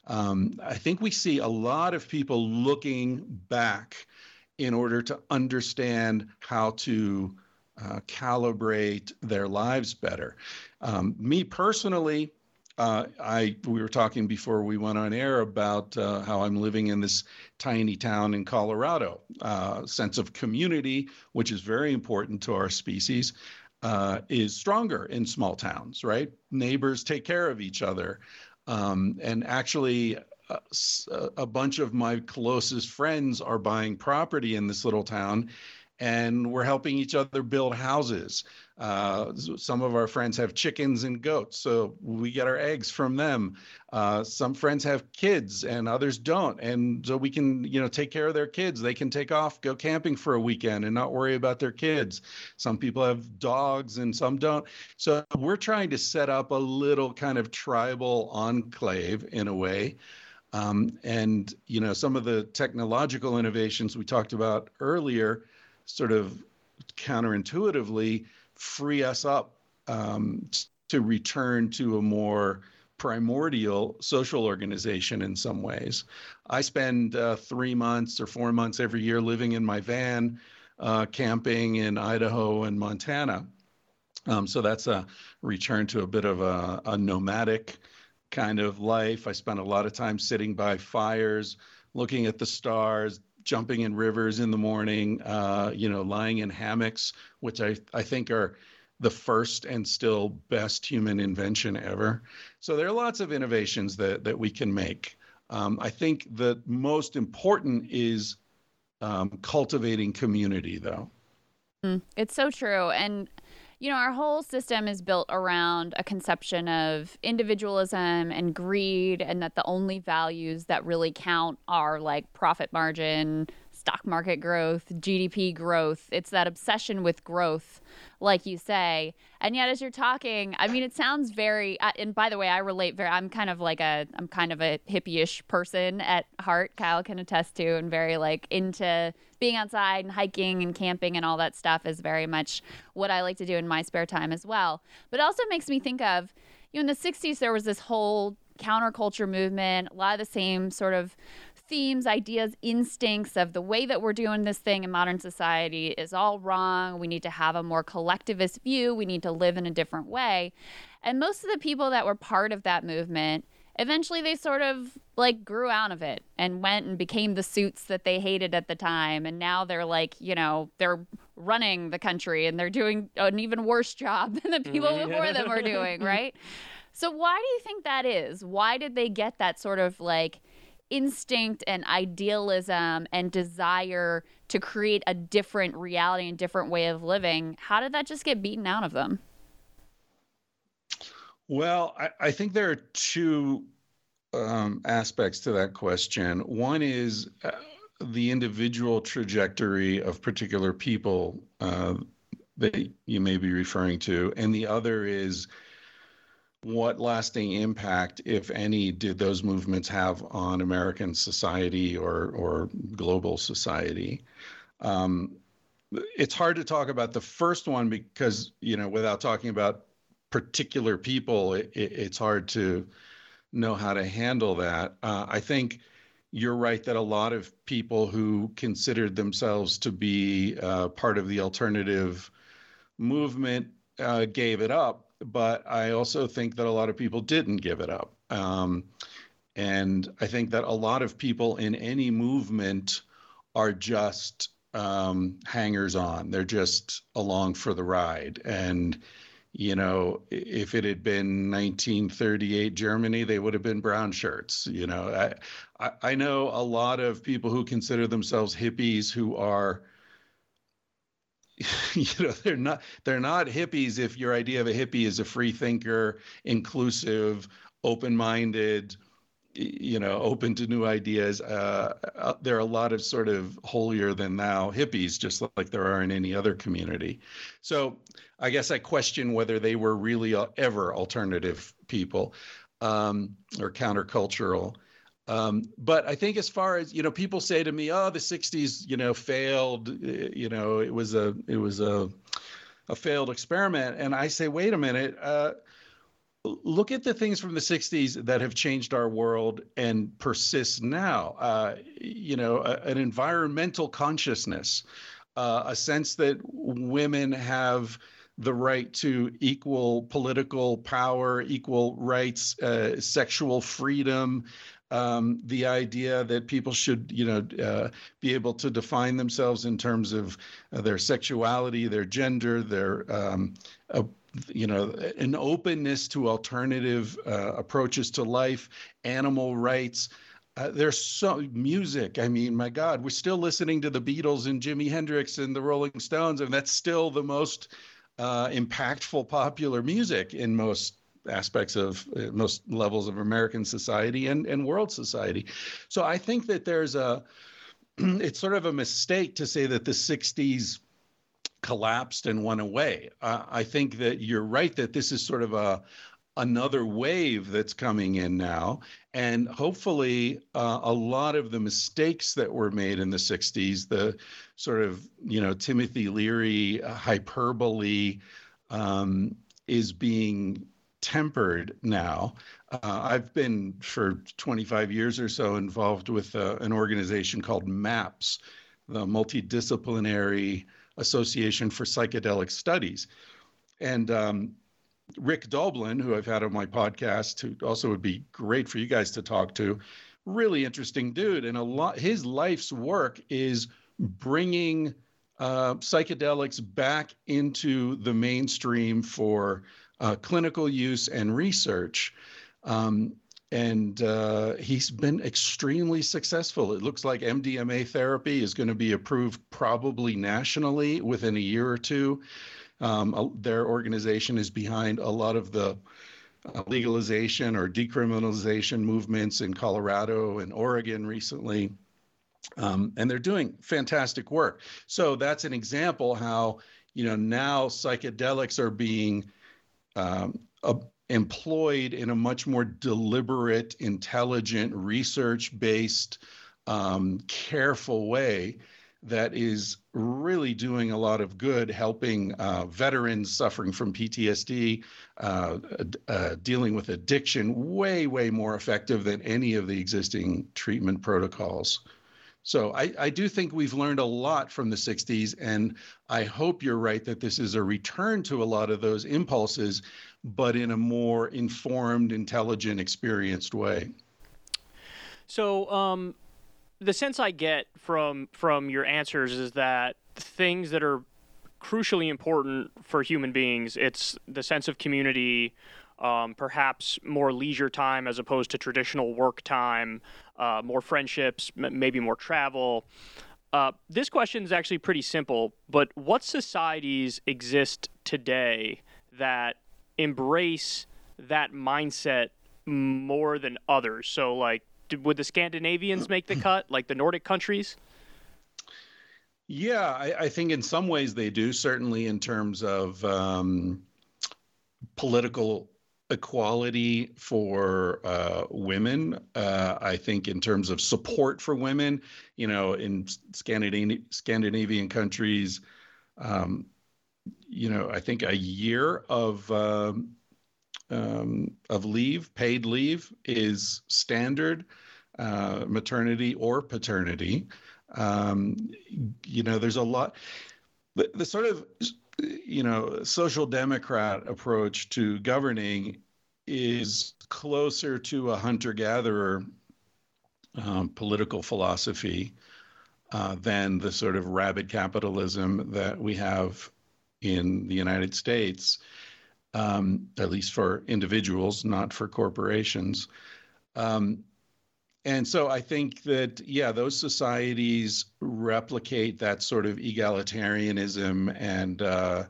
Um, I think we see a lot of people looking back in order to understand how to uh, calibrate their lives better. Um, me personally, uh, I we were talking before we went on air about uh, how I'm living in this tiny town in Colorado. Uh, sense of community, which is very important to our species, uh, is stronger in small towns. Right, neighbors take care of each other, um, and actually, a bunch of my closest friends are buying property in this little town and we're helping each other build houses. Uh, some of our friends have chickens and goats, so we get our eggs from them. Uh, some friends have kids and others don't, and so we can, you know, take care of their kids. They can take off, go camping for a weekend, and not worry about their kids. Some people have dogs and some don't. So we're trying to set up a little kind of tribal enclave in a way. Um, and you know some of the technological innovations we talked about earlier, sort of counterintuitively, free us up um, to return to a more primordial social organization in some ways. I spend uh, three months or four months every year living in my van, uh, camping in Idaho and Montana. Um, so that's a return to a bit of a, a nomadic kind of life. I spent a lot of time sitting by fires, looking at the stars, jumping in rivers in the morning, uh, you know, lying in hammocks, which I, I think are the first and still best human invention ever. So there are lots of innovations that, that we can make. Um, I think the most important is um, cultivating community, though. Mm, it's so true. And you know, our whole system is built around a conception of individualism and greed, and that the only values that really count are like profit margin, stock market growth, GDP growth. It's that obsession with growth, like you say. And yet, as you're talking, I mean, it sounds very. And by the way, I relate very. I'm kind of like a. I'm kind of a hippie-ish person at heart. Kyle can attest to, and very like into being outside and hiking and camping and all that stuff is very much what I like to do in my spare time as well. But it also makes me think of, you know, in the 60s, there was this whole counterculture movement, a lot of the same sort of themes, ideas, instincts of the way that we're doing this thing in modern society is all wrong. We need to have a more collectivist view. We need to live in a different way. And most of the people that were part of that movement eventually they sort of like grew out of it and went and became the suits that they hated at the time and now they're like you know they're running the country and they're doing an even worse job [LAUGHS] than the people mm-hmm. before them are doing [LAUGHS] right so why do you think that is why did they get that sort of like instinct and idealism and desire to create a different reality and different way of living how did that just get beaten out of them well, I, I think there are two um, aspects to that question. One is uh, the individual trajectory of particular people uh, that you may be referring to, and the other is what lasting impact, if any, did those movements have on American society or or global society? Um, it's hard to talk about the first one because you know without talking about particular people, it, it, it's hard to know how to handle that. Uh, I think you're right that a lot of people who considered themselves to be uh, part of the alternative movement uh, gave it up. But I also think that a lot of people didn't give it up. Um, and I think that a lot of people in any movement are just um, hangers on. They're just along for the ride. And you know, if it had been 1938 Germany, they would have been brown shirts. You know, I, I know a lot of people who consider themselves hippies who are, [LAUGHS] you know, they're not they're not hippies if your idea of a hippie is a free thinker, inclusive, open-minded, you know, open to new ideas. Uh, uh, there are a lot of sort of holier than thou hippies, just like there are in any other community. So I guess I question whether they were really uh, ever alternative people um, or countercultural. Um, but I think as far as you know, people say to me, "Oh, the '60s, you know, failed. You know, it was a it was a a failed experiment." And I say, "Wait a minute." Uh, look at the things from the 60s that have changed our world and persist now uh, you know a, an environmental consciousness uh, a sense that women have the right to equal political power equal rights uh, sexual freedom um, the idea that people should, you know, uh, be able to define themselves in terms of uh, their sexuality, their gender, their um, uh, you know, an openness to alternative uh, approaches to life, animal rights. Uh, there's so music. I mean, my God, we're still listening to the Beatles and Jimi Hendrix and the Rolling Stones, and that's still the most uh, impactful popular music in most aspects of uh, most levels of American society and, and world society. So I think that there's a, [CLEARS THROAT] it's sort of a mistake to say that the 60s collapsed and went away. Uh, I think that you're right that this is sort of a another wave that's coming in now, and hopefully uh, a lot of the mistakes that were made in the '60s, the sort of you know Timothy Leary uh, hyperbole, um, is being tempered now. Uh, I've been for 25 years or so involved with uh, an organization called MAPS, the Multidisciplinary Association for Psychedelic Studies. And um, Rick Doblin, who I've had on my podcast, who also would be great for you guys to talk to, really interesting dude. And a lot, his life's work is bringing uh, psychedelics back into the mainstream for uh, clinical use and research. Um, and uh, he's been extremely successful. It looks like MDMA therapy is going to be approved probably nationally within a year or two. Um, their organization is behind a lot of the uh, legalization or decriminalization movements in Colorado and Oregon recently. Um, and they're doing fantastic work. So that's an example how, you know, now psychedelics are being um, employed in a much more deliberate, intelligent, research based, um, careful way that is really doing a lot of good, helping uh, veterans suffering from PTSD, uh, uh, dealing with addiction, way, way more effective than any of the existing treatment protocols. So I, I, do think we've learned a lot from the 60s, and I hope you're right that this is a return to a lot of those impulses but in a more informed, intelligent, experienced way. So, um, the sense I get from from your answers is that things that are crucially important for human beings, it's the sense of community, um, perhaps more leisure time as opposed to traditional work time, uh, more friendships, m- maybe more travel. Uh, this question is actually pretty simple, but what societies exist today that embrace that mindset more than others. So, like, would the Scandinavians make the cut, like the Nordic countries? Yeah, I, I think in some ways they do. Certainly, in terms of um, political equality for uh, women. Uh, I think in terms of support for women, you know, in Scandinavian Scandinavian countries, um, you know, I think a year of um, um, of leave, paid leave, is standard. uh, maternity or paternity. Um, you know, there's a lot. The, the sort of you know social democrat approach to governing is closer to a hunter gatherer um, political philosophy uh, than the sort of rabid capitalism that we have in the United States, um, at least for individuals, not for corporations. Um, and so I think that, yeah, those societies replicate that sort of egalitarianism and uh,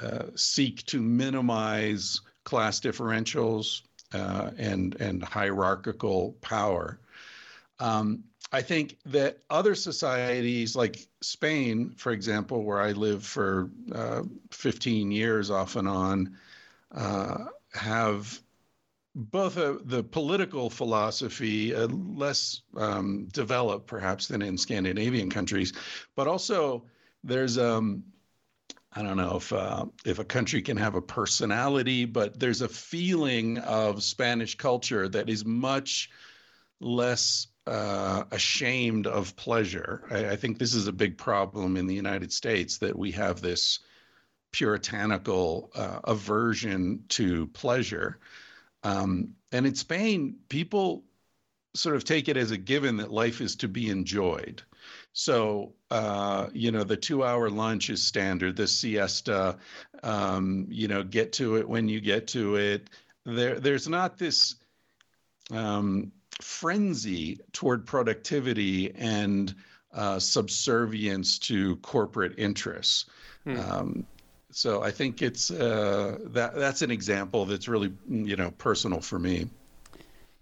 uh, seek to minimize class differentials uh, and, and hierarchical power. Um, I think that other societies like Spain, for example, where I lived for uh, 15 years off and on, uh, have both a, the political philosophy uh, less um, developed perhaps than in Scandinavian countries, but also there's um, I don't know if uh, if a country can have a personality, but there's a feeling of Spanish culture that is much less uh, ashamed of pleasure. I, I, think this is a big problem in the United States that we have this puritanical uh, aversion to pleasure. Um, and in Spain, people sort of take it as a given that life is to be enjoyed. So, uh, you know, the two hour lunch is standard, the siesta, um, you know, get to it when you get to it. There, there's not this um, frenzy toward productivity and uh, subservience to corporate interests. Hmm. Um, so I think it's uh, that that's an example that's really you know personal for me.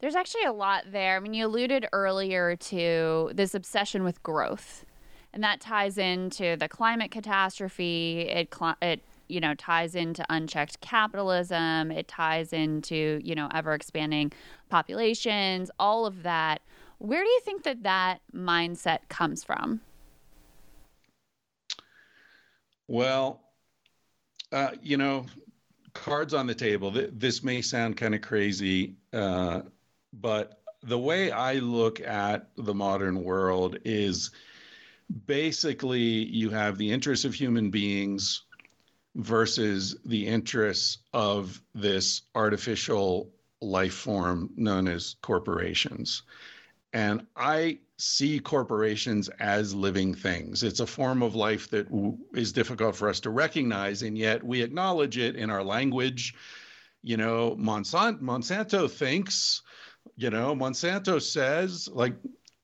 There's actually a lot there. I mean, you alluded earlier to this obsession with growth, and that ties into the climate catastrophe. It it you know ties into unchecked capitalism it ties into you know ever expanding populations all of that where do you think that that mindset comes from well uh, you know cards on the table this may sound kind of crazy uh, but the way i look at the modern world is basically you have the interests of human beings versus the interests of this artificial life form known as corporations. And I see corporations as living things. It's a form of life that w- is difficult for us to recognize, and yet we acknowledge it in our language. You know, Monsanto, Monsanto thinks, you know, Monsanto says, like,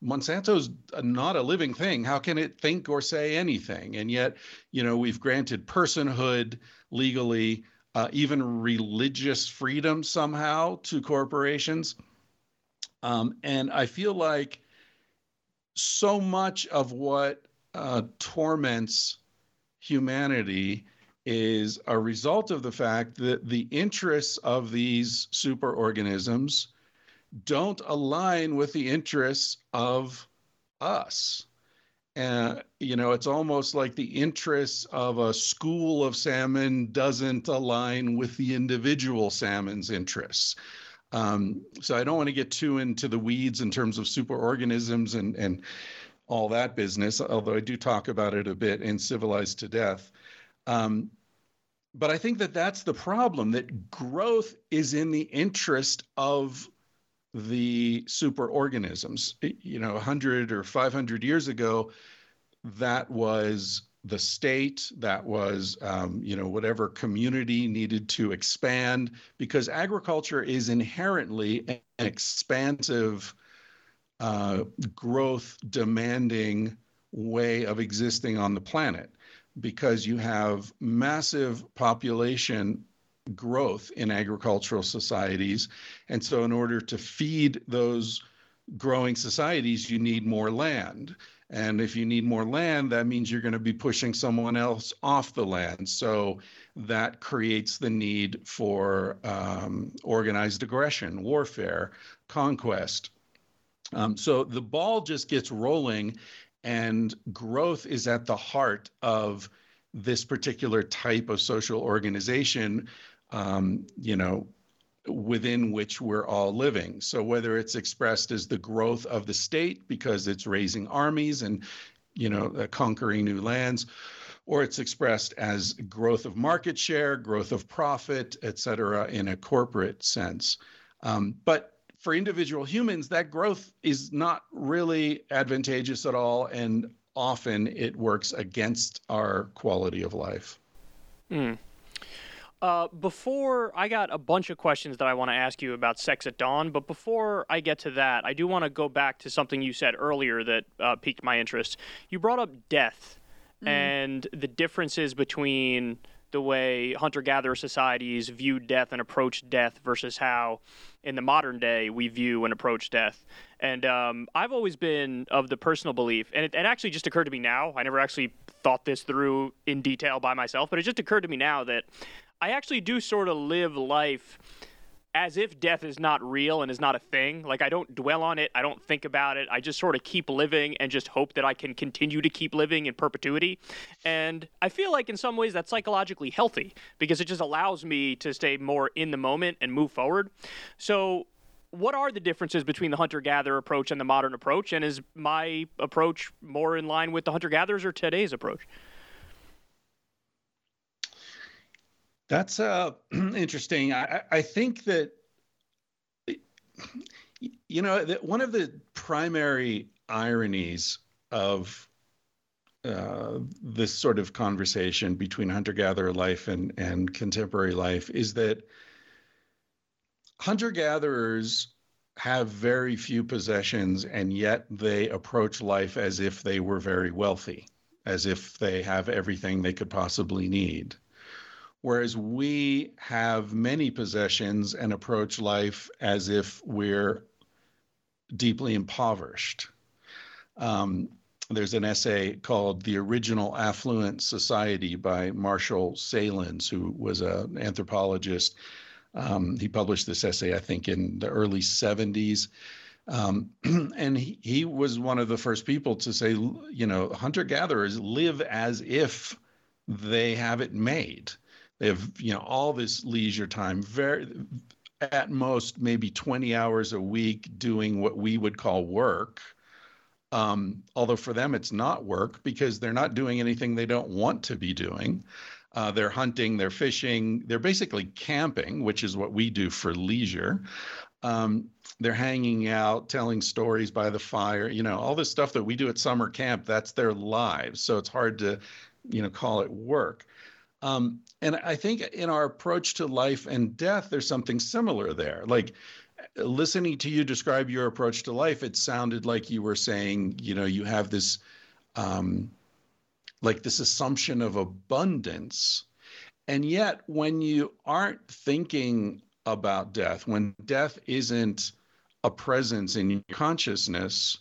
Monsanto's not a living thing. How can it think or say anything? And yet, you know, we've granted personhood legally, uh, even religious freedom somehow to corporations. Um, and I feel like so much of what uh, torments humanity is a result of the fact that the interests of these superorganisms don't align with the interests of us. And, you know, it's almost like the interests of a school of salmon doesn't align with the individual salmon's interests. Um, so I don't want to get too into the weeds in terms of superorganisms and, and all that business, although I do talk about it a bit in Civilized to Death. Um, but I think that that's the problem that growth is in the interest of the superorganisms. You know, 100 or 500 years ago, that was the state, that was, um, you know, whatever community needed to expand, because agriculture is inherently an expansive, uh, growth demanding way of existing on the planet because you have massive population growth in agricultural societies. And so, in order to feed those growing societies, you need more land. And if you need more land, that means you're going to be pushing someone else off the land. So that creates the need for um, organized aggression, warfare, conquest. Um, so the ball just gets rolling, and growth is at the heart of this particular type of social organization um, you know, within which we're all living. So whether it's expressed as the growth of the state because it's raising armies and you know uh, conquering new lands or it's expressed as growth of market share, growth of profit, et cetera, in a corporate sense. Um, but for individual humans, that growth is not really advantageous at all, and often it works against our quality of life. Mm. Uh, before I got a bunch of questions that I want to ask you about sex at dawn, but before I get to that, I do want to go back to something you said earlier that uh, piqued my interest. You brought up death mm. and the differences between the way hunter gatherer societies view death and approach death versus how in the modern day we view and approach death. And um, I've always been of the personal belief, and it, it, actually just occurred to me now. I never actually thought this through in detail by myself, but it just occurred to me now that I actually do sort of live life as if death is not real and is not a thing. Like I don't dwell on it, I don't think about it. I just sort of keep living and just hope that I can continue to keep living in perpetuity. And I feel like in some ways that's psychologically healthy because it just allows me to stay more in the moment and move forward. So what are the differences between the hunter gatherer approach and the modern approach? And is my approach more in line with the hunter gatherers or today's approach? That's uh, [CLEARS THROAT] interesting. I, I think that, you know, that one of the primary ironies of uh, this sort of conversation between hunter gatherer life and, and contemporary life is that hunter gatherers have very few possessions and yet they approach life as if they were very wealthy, as if they have everything they could possibly need whereas we have many possessions and approach life as if we're deeply impoverished. Um, there's an essay called The Original Affluent Society by Marshall Sahlins, who was an anthropologist. Um, he published this essay, I think, in the early 70s. Um, [CLEARS THROAT] and he, he was one of the first people to say, you know, hunter gatherers live as if they have it made. They have, you know, all this leisure time, very at most maybe 20 hours a week doing what we would call work. Um, although for them it's not work because they're not doing anything they don't want to be doing. Uh, they're hunting, they're fishing, they're basically camping, which is what we do for leisure. Um, they're hanging out, telling stories by the fire, you know, all this stuff that we do at summer camp, that's their lives. So it's hard to, you know, call it work. Um, and I think in our approach to life and death, there's something similar there. Like listening to you describe your approach to life, it sounded like you were saying, you know, you have this, um, like this assumption of abundance. And yet, when you aren't thinking about death, when death isn't a presence in your consciousness,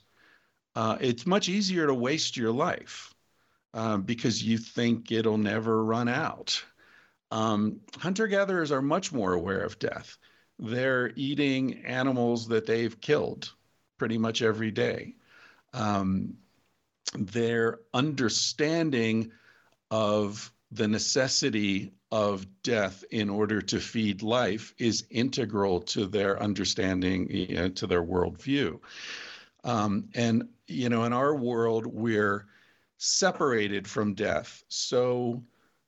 uh, it's much easier to waste your life um, because you think it'll never run out. Um, Hunter gatherers are much more aware of death. They're eating animals that they've killed pretty much every day. Um, their understanding of the necessity of death in order to feed life is integral to their understanding, you know, to their worldview. Um, and, you know, in our world, we're separated from death. So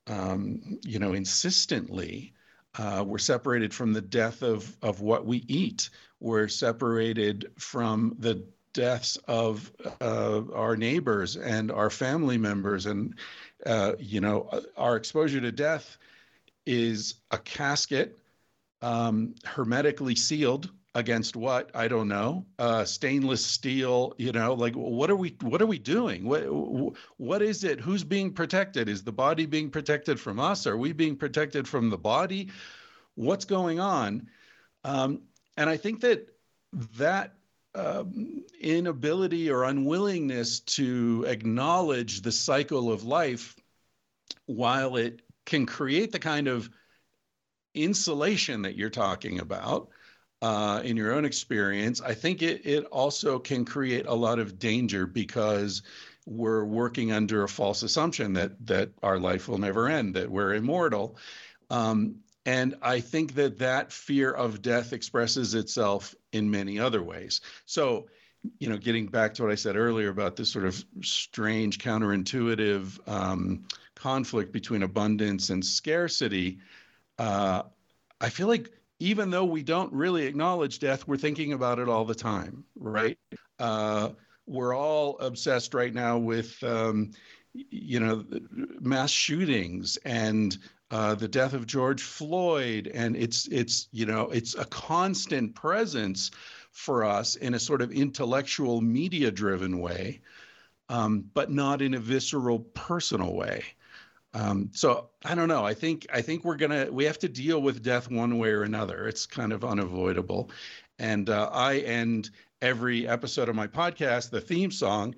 um, you know insistently uh, we're separated from the death of of what we eat. We're separated from the deaths of uh, our neighbors and our family members. And uh, you know our exposure to death is a casket um, hermetically sealed against what? I don't know. Uh, stainless steel you know like what are we what are we doing? What what is it? Who's being protected? Is the body being protected from us? Are we being protected from the body? What's going on? Um, and i think that that um, inability or unwillingness to acknowledge the cycle of life while it can create the kind of insulation that you're talking about uh, in your own experience, I think it, it also can create a lot of danger because we're working under a false assumption that that our life will never end, that we're immortal. Um, And I think that that fear of death expresses itself in many other ways. So, you know, getting back to what I said earlier about this sort of strange, counterintuitive um, conflict between abundance and scarcity, uh, I feel like even though we don't really acknowledge death, we're thinking about it all the time, right? Uh, we're all obsessed right now with, um, you know, mass shootings and uh, the death of George Floyd, and it's it's you know it's a constant presence for us in a sort of intellectual, media-driven way, um, but not in a visceral, personal way. Um, so I don't know. I think I think we're gonna we have to deal with death one way or another. It's kind of unavoidable, and uh, I end every episode of my podcast. The theme song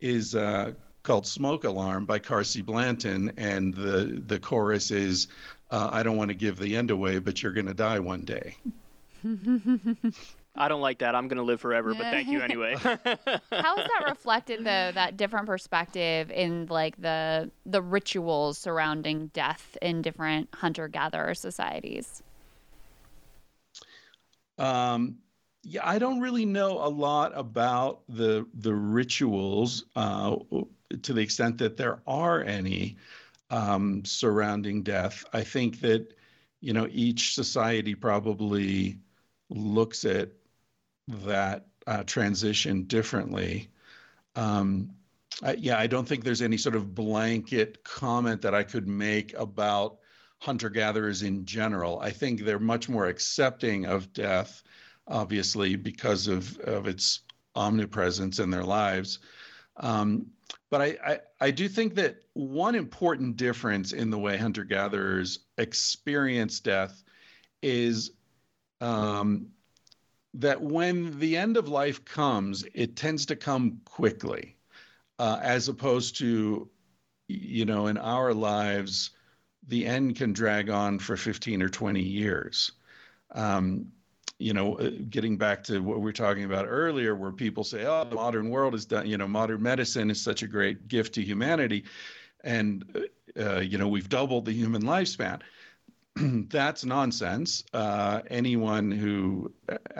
is uh, called Smoke Alarm by Carsie Blanton. And the, the chorus is uh, I don't want to give the end away, but you're to die one day. [LAUGHS] I don't like that. I'm going to live forever, but thank you anyway. [LAUGHS] How is that reflected though that different perspective in like the the rituals surrounding death in different hunter gatherer societies? Um yeah, I don't really know a lot about the the rituals uh, to the extent that there are any um, surrounding death. I think that you know each society probably looks at that uh, transition differently. Um, I, yeah, I don't think there's any sort of blanket comment that I could make about hunter gatherers in general. I think they're much more accepting of death obviously because of, of its omnipresence in their lives. Um, but I, I, I, do think that one important difference in the way hunter gatherers experience death is um, that when the end of life comes, it tends to come quickly, uh, as opposed to, you know, in our lives, the end can drag on for 15 or 20 years. Um, you know, uh, getting back to what we were talking about earlier, where people say, "Oh, the modern world is done," you know, modern medicine is such a great gift to humanity, and uh, uh you know, we've doubled the human lifespan. [CLEARS THROAT] That's nonsense. Uh, anyone who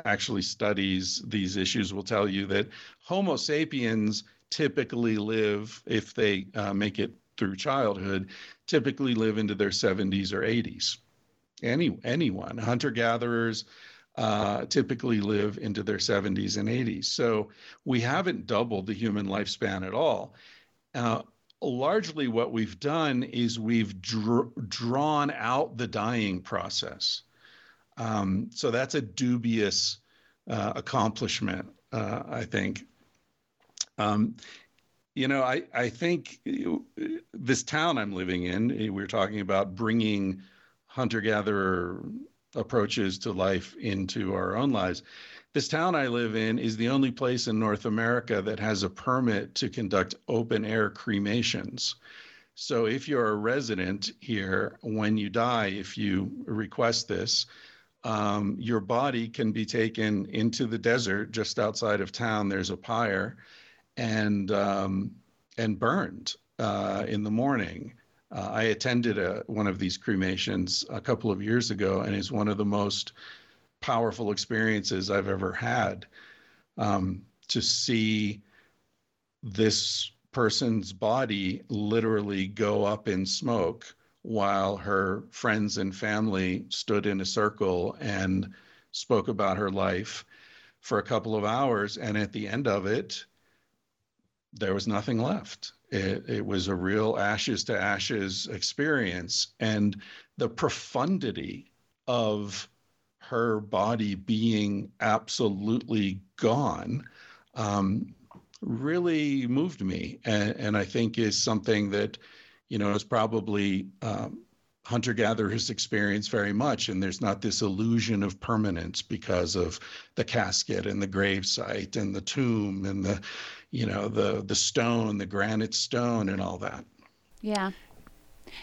actually studies these issues will tell you that Homo sapiens typically live, if they uh, make it through childhood, typically live into their 70s or 80s. Any anyone, hunter gatherers uh, typically live into their 70s and 80s. So we haven't doubled the human lifespan at all. Uh, largely, what we've done is we've dr- drawn out the dying process. Um, so that's a dubious uh, accomplishment, uh, I think. Um, you know, I, I think this town I'm living in, We're talking about bringing hunter gatherer approaches to life into our own lives. This town I live in is the only place in North America that has a permit to conduct open air cremations. So if you're a resident here, when you die, if you request this, um, your body can be taken into the desert just outside of town. There's a pyre, and um, and burned uh, in the morning. Uh, I attended a, one of these cremations a couple of years ago, and it's one of the most powerful experiences I've ever had. Um, to see this person's body literally go up in smoke while her friends and family stood in a circle and spoke about her life for a couple of hours. And at the end of it, there was nothing left. It, it was a real ashes to ashes experience. And the profundity of her body being absolutely gone um, really moved me. And, and, I think is something that, you know, is probably um, hunter gatherers experience very much. And there's not this illusion of permanence because of the casket and the gravesite and the tomb and the, you know the the stone the granite stone and all that yeah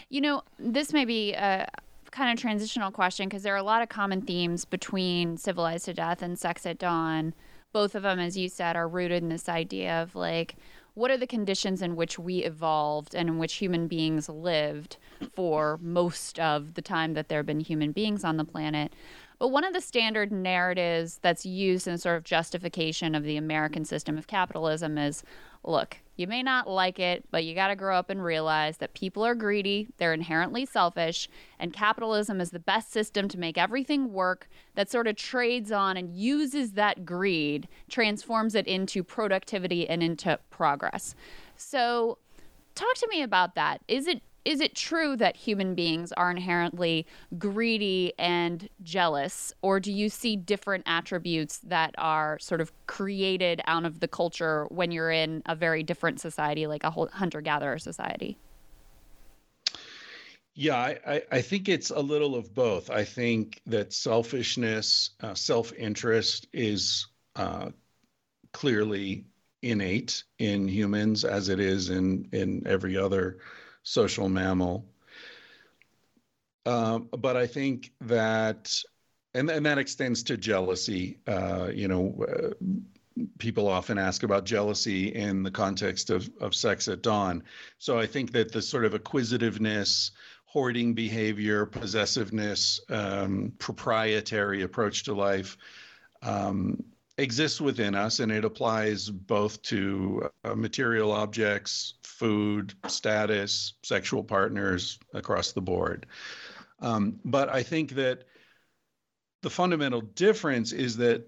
you know this may be a kind of transitional question because there are a lot of common themes between civilized to death and sex at dawn both of them as you said are rooted in this idea of like what are the conditions in which we evolved and in which human beings lived for most of the time that there have been human beings on the planet. But one of the standard narratives that's used in sort of justification of the American system of capitalism is look, you may not like it, but you got to grow up and realize that people are greedy, they're inherently selfish, and capitalism is the best system to make everything work that sort of trades on and uses that greed, transforms it into productivity and into progress. So, talk to me about that. Is it is it true that human beings are inherently greedy and jealous, or do you see different attributes that are sort of created out of the culture when you're in a very different society, like a hunter gatherer society? Yeah, I, I, think it's a little of both. I think that selfishness, uh, self interest is uh, clearly innate in humans as it is in, in every other social mammal. Um, but I think that, and, and that extends to jealousy. Uh, you know, uh, people often ask about jealousy in the context of, of sex at dawn. So I think that the sort of acquisitiveness, hoarding behavior, possessiveness, um, proprietary approach to life um, exists within us, and it applies both to uh, material objects, food, status, sexual partners across the board. Um, but I think that the fundamental difference is that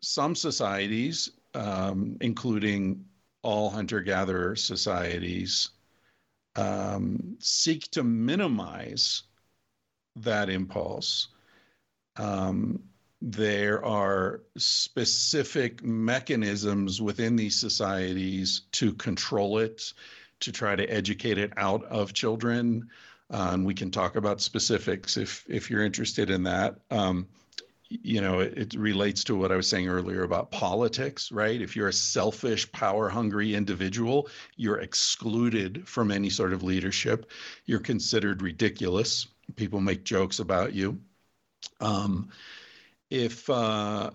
some societies, um, including all hunter gatherer societies, um, seek to minimize that impulse. Um, there are specific mechanisms within these societies to control it, to try to educate it out of children. Uh, and we can talk about specifics if if you're interested in that. Um, you know, it, it, relates to what I was saying earlier about politics, right? If you're a selfish, power hungry individual, you're excluded from any sort of leadership. You're considered ridiculous. People make jokes about you. Um, if uh,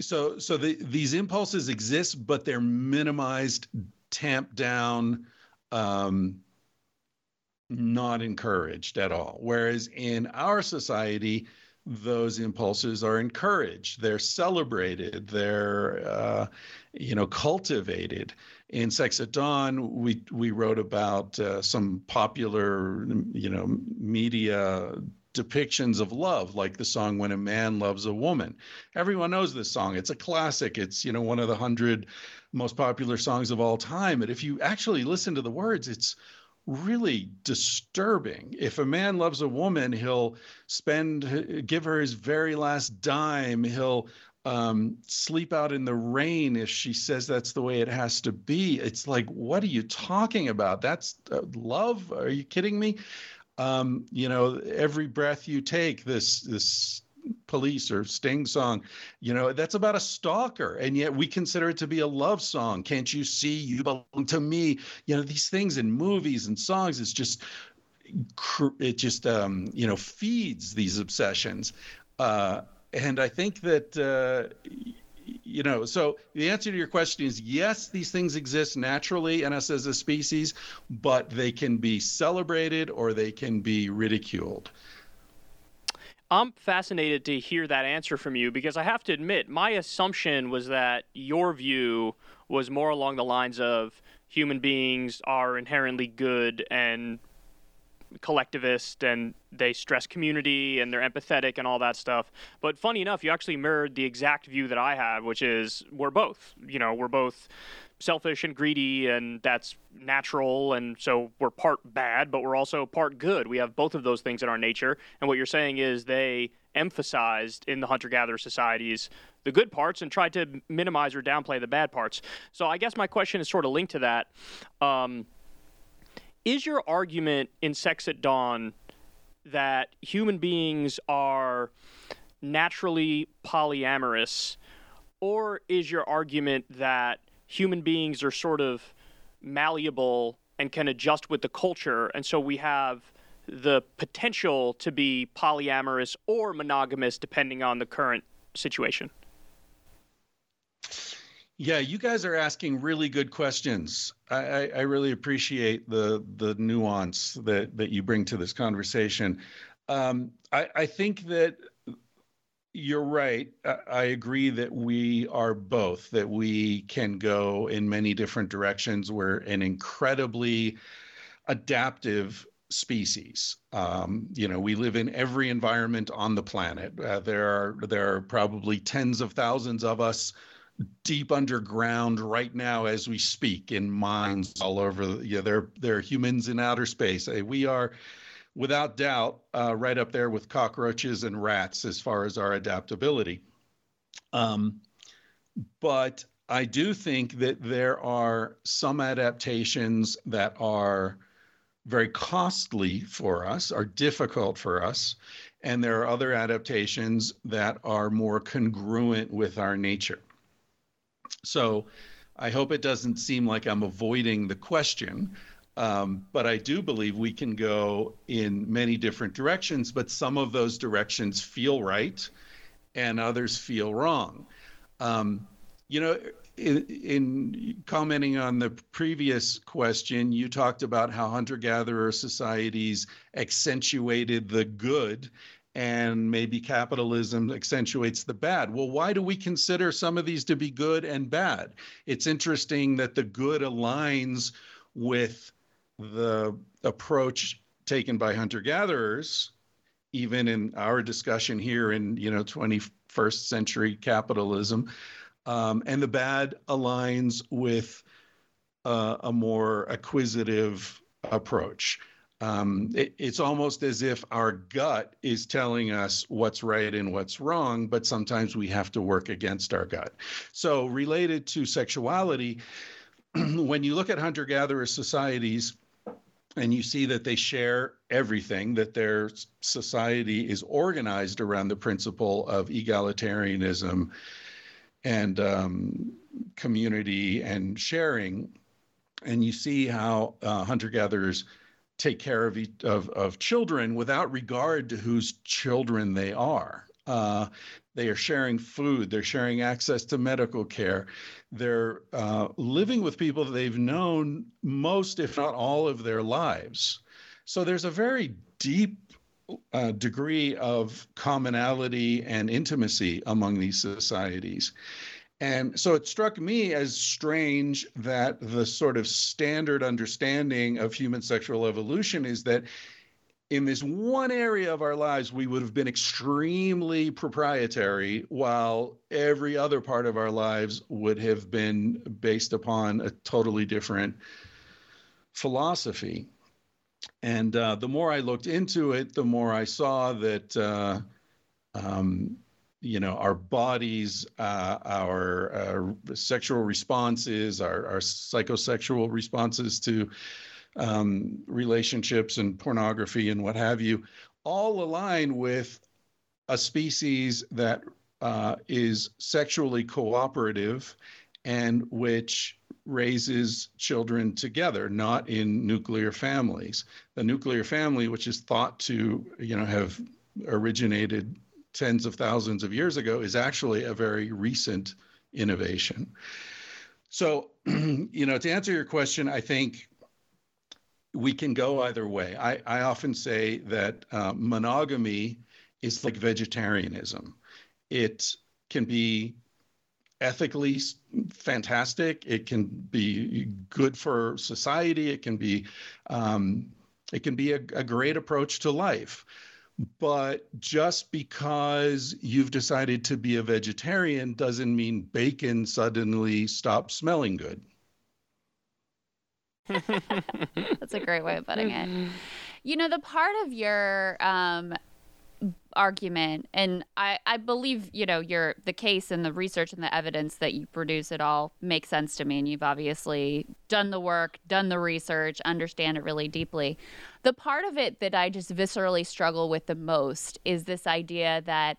so so the, these impulses exist but they're minimized tamped down um, not encouraged at all. Whereas in our society those impulses are encouraged. They're celebrated. They're uh, you know cultivated. In sex at dawn we we wrote about uh, some popular you know media depictions of love like the song when a man loves a woman. Everyone knows this song. It's a classic. It's you know one of the 100 most popular songs of all time. But if you actually listen to the words it's really disturbing. If a man loves a woman he'll spend give her his very last dime. He'll um, sleep out in the rain if she says that's the way it has to be. It's like what are you talking about? That's uh, love? Are you kidding me um, you know, every breath you take, this this police or sting song you know that's about a stalker and yet we consider it to be a love song. Can't you see? You belong to me. You know these things in movies and songs it's just it just um, you know feeds these obsessions. Uh, and i think that uh, you know, so the answer to your question is yes, these things exist naturally in us as a species, but they can be celebrated or they can be ridiculed. I'm fascinated to hear that answer from you because I have to admit, my assumption was that your view was more along the lines of human beings are inherently good and collectivist and they stress community and they're empathetic and all that stuff. But funny enough, you actually mirrored the exact view that I have, which is we're both. You know, we're both selfish and greedy and that's natural and so we're part bad but we're also part good we have both of those things in our nature and what you're saying is they emphasized in the hunter gatherer societies the good parts and tried to minimize or downplay the bad parts so i guess my question is sort of linked to that um, is your argument in Sex at Dawn that human beings are naturally polyamorous, or is your argument that human beings are sort of malleable and can adjust with the culture, and so we have the potential to be polyamorous or monogamous depending on the current situation? Yeah, you guys are asking really good questions. I, I, I, really appreciate the the nuance that that you bring to this conversation. Um, I, I think that you're right. I agree that we are both, that we can go in many different directions. We're an incredibly adaptive species. Um, you know, we live in every environment on the planet. Uh, there are there are probably tens of thousands of us deep underground right now as we speak in mines all over. Yeah, there there are humans in outer space. We are, without doubt, uh, right up there with cockroaches and rats as far as our adaptability. Um, but I do think that there are some adaptations that are very costly for us, are difficult for us, and there are other adaptations that are more congruent with our nature. So I hope it doesn't seem like I'm avoiding the question. Um, but I do believe we can go in many different directions, but some of those directions feel right and others feel wrong. Um, you know, in, in, commenting on the previous question, you talked about how hunter gatherer societies accentuated the good and maybe capitalism accentuates the bad. Well, why do we consider some of these to be good and bad? It's interesting that the good aligns with the approach taken by hunter gatherers even in our discussion here in you know 21st century capitalism um, and the bad aligns with uh, a more acquisitive approach um, it, it's almost as if our gut is telling us what's right and what's wrong, but sometimes we have to work against our gut. So, related to sexuality, [CLEARS THROAT] when you look at hunter gatherer societies, and you see that they share everything, that their society is organized around the principle of egalitarianism and um, community and sharing. And you see how uh, hunter gatherers take care of, of, of children without regard to whose children they are. Uh, they are sharing food, they're sharing access to medical care, they're uh, living with people that they've known most, if not all, of their lives. So there's a very deep uh, degree of commonality and intimacy among these societies. And so it struck me as strange that the sort of standard understanding of human sexual evolution is that in this one area of our lives, we would have been extremely proprietary, while every other part of our lives would have been based upon a totally different philosophy. And uh, the more I looked into it, the more I saw that. Uh, um, you know our bodies uh, our uh, sexual responses our, our psychosexual responses to um, relationships and pornography and what have you all align with a species that uh, is sexually cooperative and which raises children together not in nuclear families. The nuclear family which is thought to you know have originated tens of thousands of years ago is actually a very recent innovation. So, [CLEARS THROAT] you know, to answer your question, I think we can go either way. I, I often say that uh, monogamy is like vegetarianism. It can be ethically fantastic. It can be good for society. It can be um, it can be a, a great approach to life. But just because you've decided to be a vegetarian doesn't mean bacon suddenly stops smelling good. [LAUGHS] That's a great way of putting it. You know, the part of your um, argument and I, I believe you know your the case and the research and the evidence that you produce it all makes sense to me and you've obviously done the work done the research understand it really deeply. The part of it that i just viscerally struggle with the most is this idea that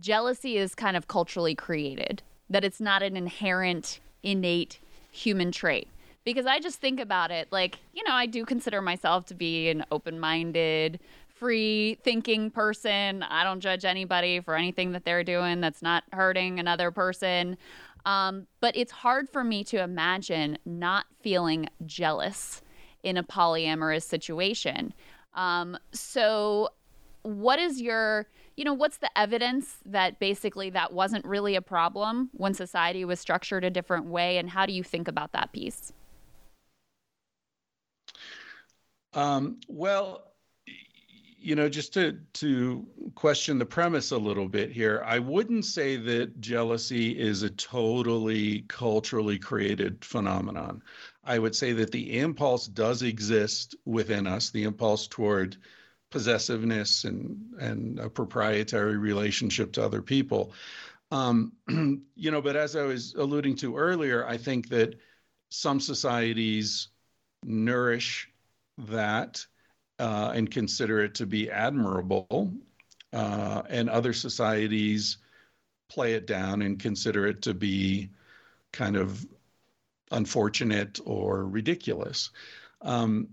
jealousy is kind of culturally created that it's not an inherent innate human trait. Because i just think about it like you know i do consider myself to be an open-minded free thinking person. I don't judge anybody for anything that they're doing that's not hurting another person. Um, but it's hard for me to imagine not feeling jealous in a polyamorous situation. Um, so, what is your, you know, what's the evidence that basically that wasn't really a problem when society was structured a different way? And how do you think about that piece? Um, well, you know, just to to question the premise a little bit here, I wouldn't say that jealousy is a totally culturally created phenomenon. I would say that the impulse does exist within us, the impulse toward possessiveness and and a proprietary relationship to other people. Um, [CLEARS THROAT] you know, but as I was alluding to earlier, I think that some societies nourish that uh, and consider it to be admirable, uh, and other societies play it down and consider it to be kind of unfortunate or ridiculous. Um,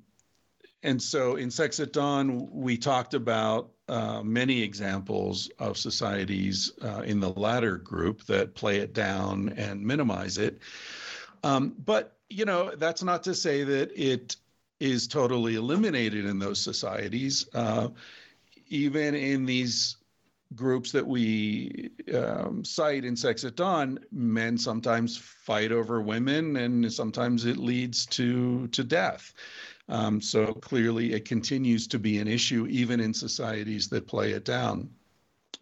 and so in Sex at Dawn, we talked about uh, many examples of societies uh, in the latter group that play it down and minimize it. Um, but, you know, that's not to say that it is totally eliminated in those societies. Uh, even in these groups that we um, cite in Sex at Dawn, men sometimes fight over women, and sometimes it leads to to death. Um, so clearly, it continues to be an issue even in societies that play it down.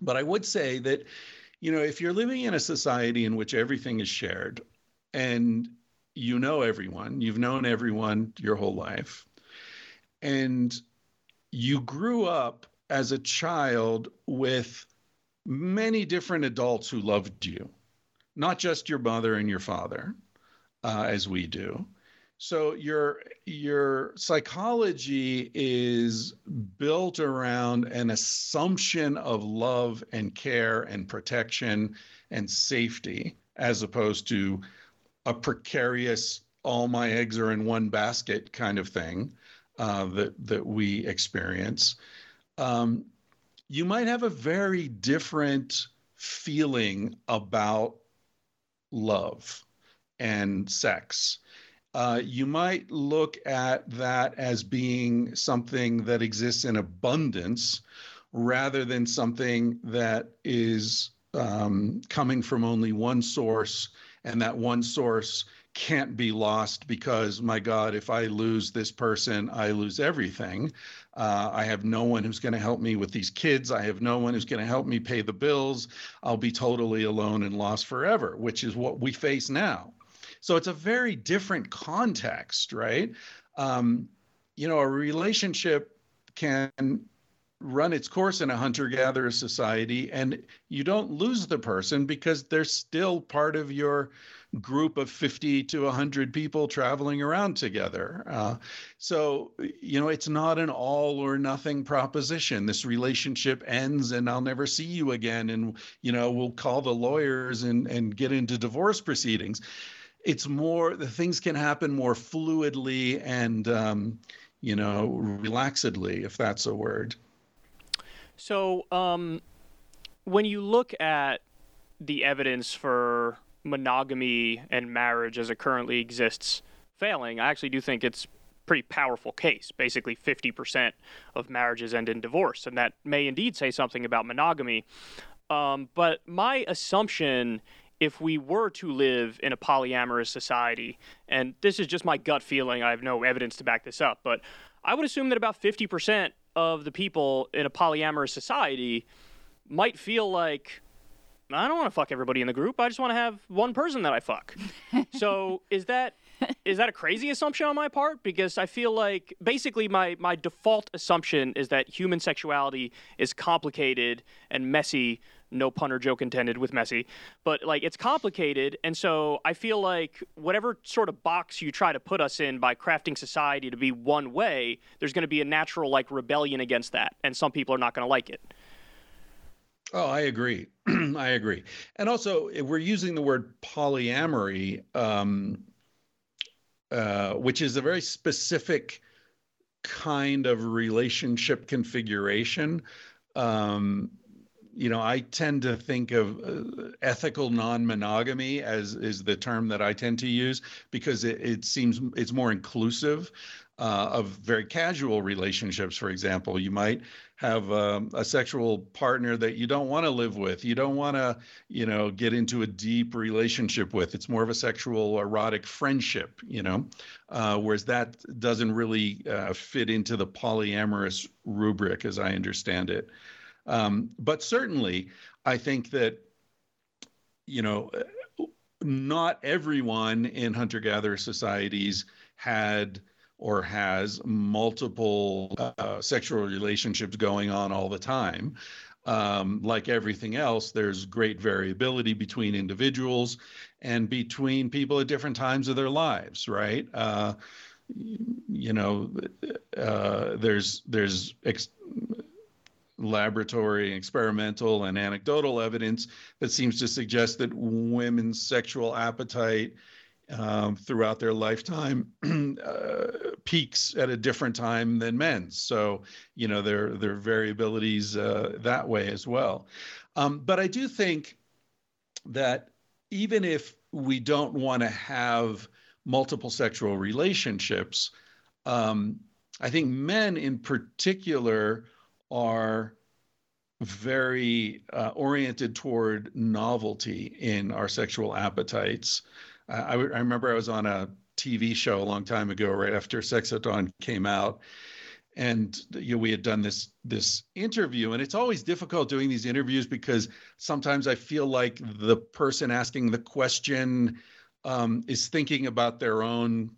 But I would say that, you know, if you're living in a society in which everything is shared, and you know everyone, you've known everyone your whole life, and you grew up as a child with many different adults who loved you, not just your mother and your father, uh, as we do. So your your psychology is built around an assumption of love and care and protection and safety, as opposed to a precarious all my eggs are in one basket kind of thing uh, that that we experience. Um, you might have a very different feeling about love and sex. Uh, you might look at that as being something that exists in abundance rather than something that is um, coming from only one source and that one source can't be lost because my god if i lose this person i lose everything. Uh, i have no one who's going to help me with these kids. I have no one who's going to help me pay the bills. I'll be totally alone and lost forever which is what we face now. So it's a very different context right? Um, you know a relationship can run its course in a hunter gatherer society and you don't lose the person because they're still part of your group of 50 to 100 people traveling around together. Uh, so, you know, it's not an all or nothing proposition. This relationship ends and I'll never see you again. And, you know, we'll call the lawyers and, and get into divorce proceedings. It's more, the things can happen more fluidly and, um, you know, relaxedly, if that's a word. So, um, when you look at the evidence for monogamy and marriage as it currently exists failing, I actually do think it's pretty powerful case. Basically, 50% of marriages end in divorce, and that may indeed say something about monogamy. Um, but my assumption, if we were to live in a polyamorous society, and this is just my gut feeling, I have no evidence to back this up, but I would assume that about 50% of the people in a polyamorous society might feel like I don't want to fuck everybody in the group. I just want to have one person that I fuck. [LAUGHS] so is that is that a crazy assumption on my part? Because I feel like basically my my default assumption is that human sexuality is complicated and messy. No pun or joke intended with messy, but like it's complicated, and so I feel like whatever sort of box you try to put us in by crafting society to be one way, there's going to be a natural like rebellion against that, and some people are not going to like it. Oh, I agree. [CLEARS THROAT] I agree. And also, we're using the word polyamory, um, uh, which is a very specific kind of relationship configuration. Um, you know, I tend to think of uh, ethical non-monogamy as is the term that I tend to use because it, it seems it's more inclusive uh, of very casual relationships. For example, you might have um, a sexual partner that you don't want to live with, you don't want to, you know, get into a deep relationship with. It's more of a sexual erotic friendship, you know, uh, whereas that doesn't really uh, fit into the polyamorous rubric, as I understand it. Um, but certainly, I think that, you know, not everyone in hunter gatherer societies had or has multiple uh, sexual relationships going on all the time. Um, like everything else, there's great variability between individuals and between people at different times of their lives, right? Uh, you know, uh, there's there's ex- laboratory, experimental, and anecdotal evidence that seems to suggest that women's sexual appetite um, throughout their lifetime [CLEARS THROAT] uh, peaks at a different time than men's. So, you know, there there are variabilities uh, that way as well. Um, but I do think that even if we don't want to have multiple sexual relationships, um, I think men in particular are very uh, oriented toward novelty in our sexual appetites. Uh, I, I remember I was on a TV show a long time ago, right after Sex at Dawn came out, and you know, we had done this this interview, and it's always difficult doing these interviews because sometimes I feel like the person asking the question um, is thinking about their own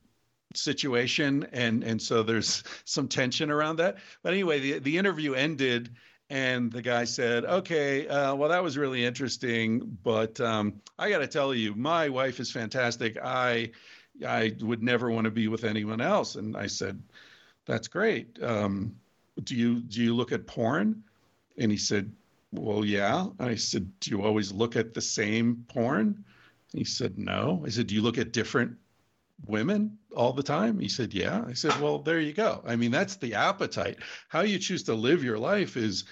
situation and and so there's [LAUGHS] some tension around that. But anyway the, the interview ended and the guy said okay uh, well that was really interesting but um, i got to tell you my wife is fantastic. I i would never want to be with anyone else. And i said that's great. Um, do you do you look at porn? And he said well yeah. And i said do you always look at the same porn? He said no. I said do you look at different women all the time? He said, Yeah. I said, Well, there you go. I mean, that's the appetite. How you choose to live your life is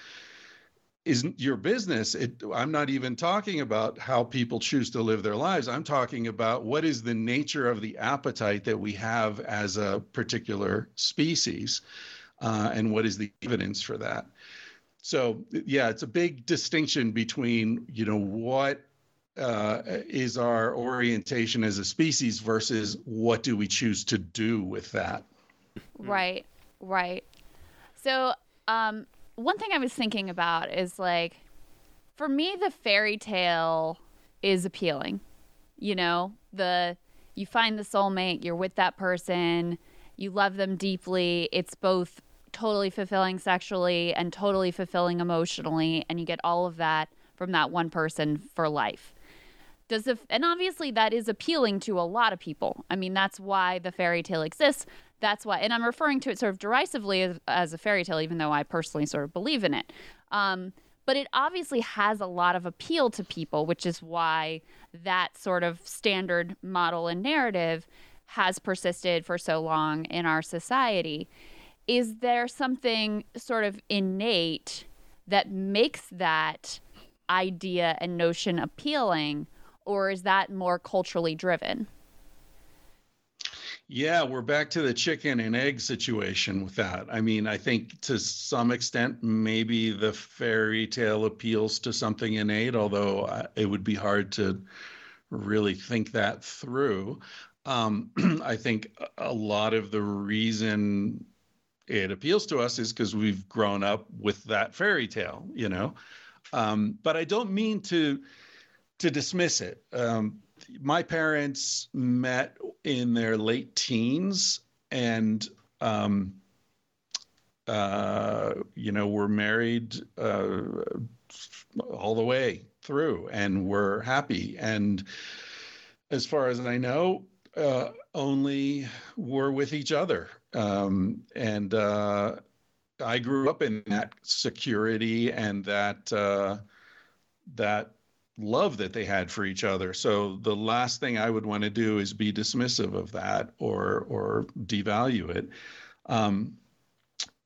is your business. It, I'm not even talking about how people choose to live their lives. I'm talking about what is the nature of the appetite that we have as a particular species, uh, and what is the evidence for that. So, yeah, it's a big distinction between you know what uh, is our orientation as a species versus what do we choose to do with that. Right, right. So, um, one thing I was thinking about is like, for me, the fairy tale is appealing. You know, the you find the soulmate, you're with that person, you love them deeply. It's both totally fulfilling sexually and totally fulfilling emotionally, and you get all of that from that one person for life does and obviously that is appealing to a lot of people. I mean, that's why the fairy tale exists. That's why, and I'm referring to it sort of derisively as, as a fairy tale, even though I personally sort of believe in it. Um, but it obviously has a lot of appeal to people, which is why that sort of standard model and narrative has persisted for so long in our society. Is there something sort of innate that makes that idea and notion appealing? Or is that more culturally driven? Yeah, we're back to the chicken and egg situation with that. I mean, I think to some extent, maybe the fairy tale appeals to something innate, although uh, it would be hard to really think that through. Um, [CLEARS THROAT] I think a lot of the reason it appeals to us is because we've grown up with that fairy tale, you know. Um, but I don't mean to to dismiss it. Um, my parents met in their late teens and um, uh, you know were married uh, all the way through and were happy and as far as i know uh, only were with each other um, and uh, i grew up in that security and that uh, that love that they had for each other. So the last thing I would want to do is be dismissive of that or or devalue it. Um,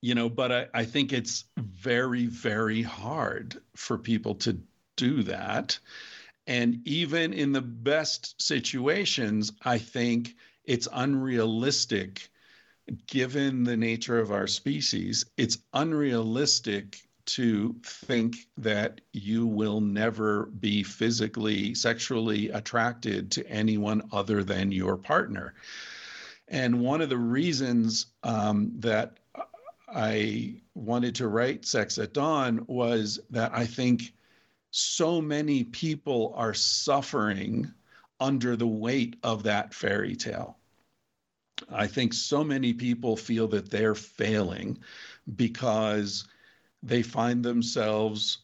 you know, but I, I think it's very, very hard for people to do that. And even in the best situations, I think it's unrealistic, given the nature of our species, it's unrealistic to think that you will never be physically, sexually attracted to anyone other than your partner. And one of the reasons um, that I wanted to write Sex at Dawn was that I think so many people are suffering under the weight of that fairy tale. I think so many people feel that they're failing because they find themselves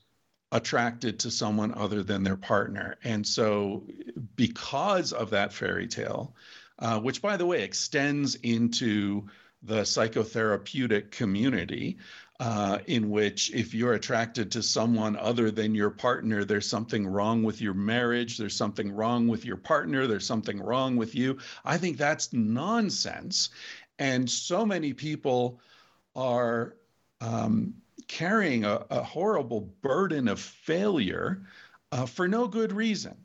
attracted to someone other than their partner. And so, because of that fairy tale, uh, which by the way extends into the psychotherapeutic community, uh, in which if you're attracted to someone other than your partner, there's something wrong with your marriage, there's something wrong with your partner, there's something wrong with you. I think that's nonsense. And so many people are um, carrying a, a, horrible burden of failure uh, for no good reason,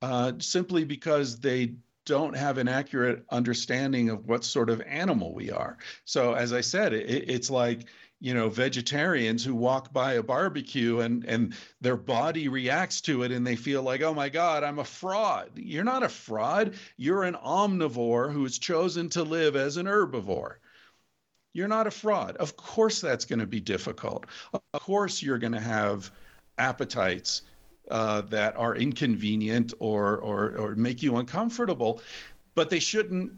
uh, simply because they don't have an accurate understanding of what sort of animal we are. So, as I said, it, it's like you know vegetarians who walk by a barbecue and and their body reacts to it and they feel like oh my god i'm a fraud. You're not a fraud. You're an omnivore who has chosen to live as an herbivore you're not a fraud of course that's going to be difficult of course you're going to have appetites uh, that are inconvenient or, or or make you uncomfortable but they shouldn't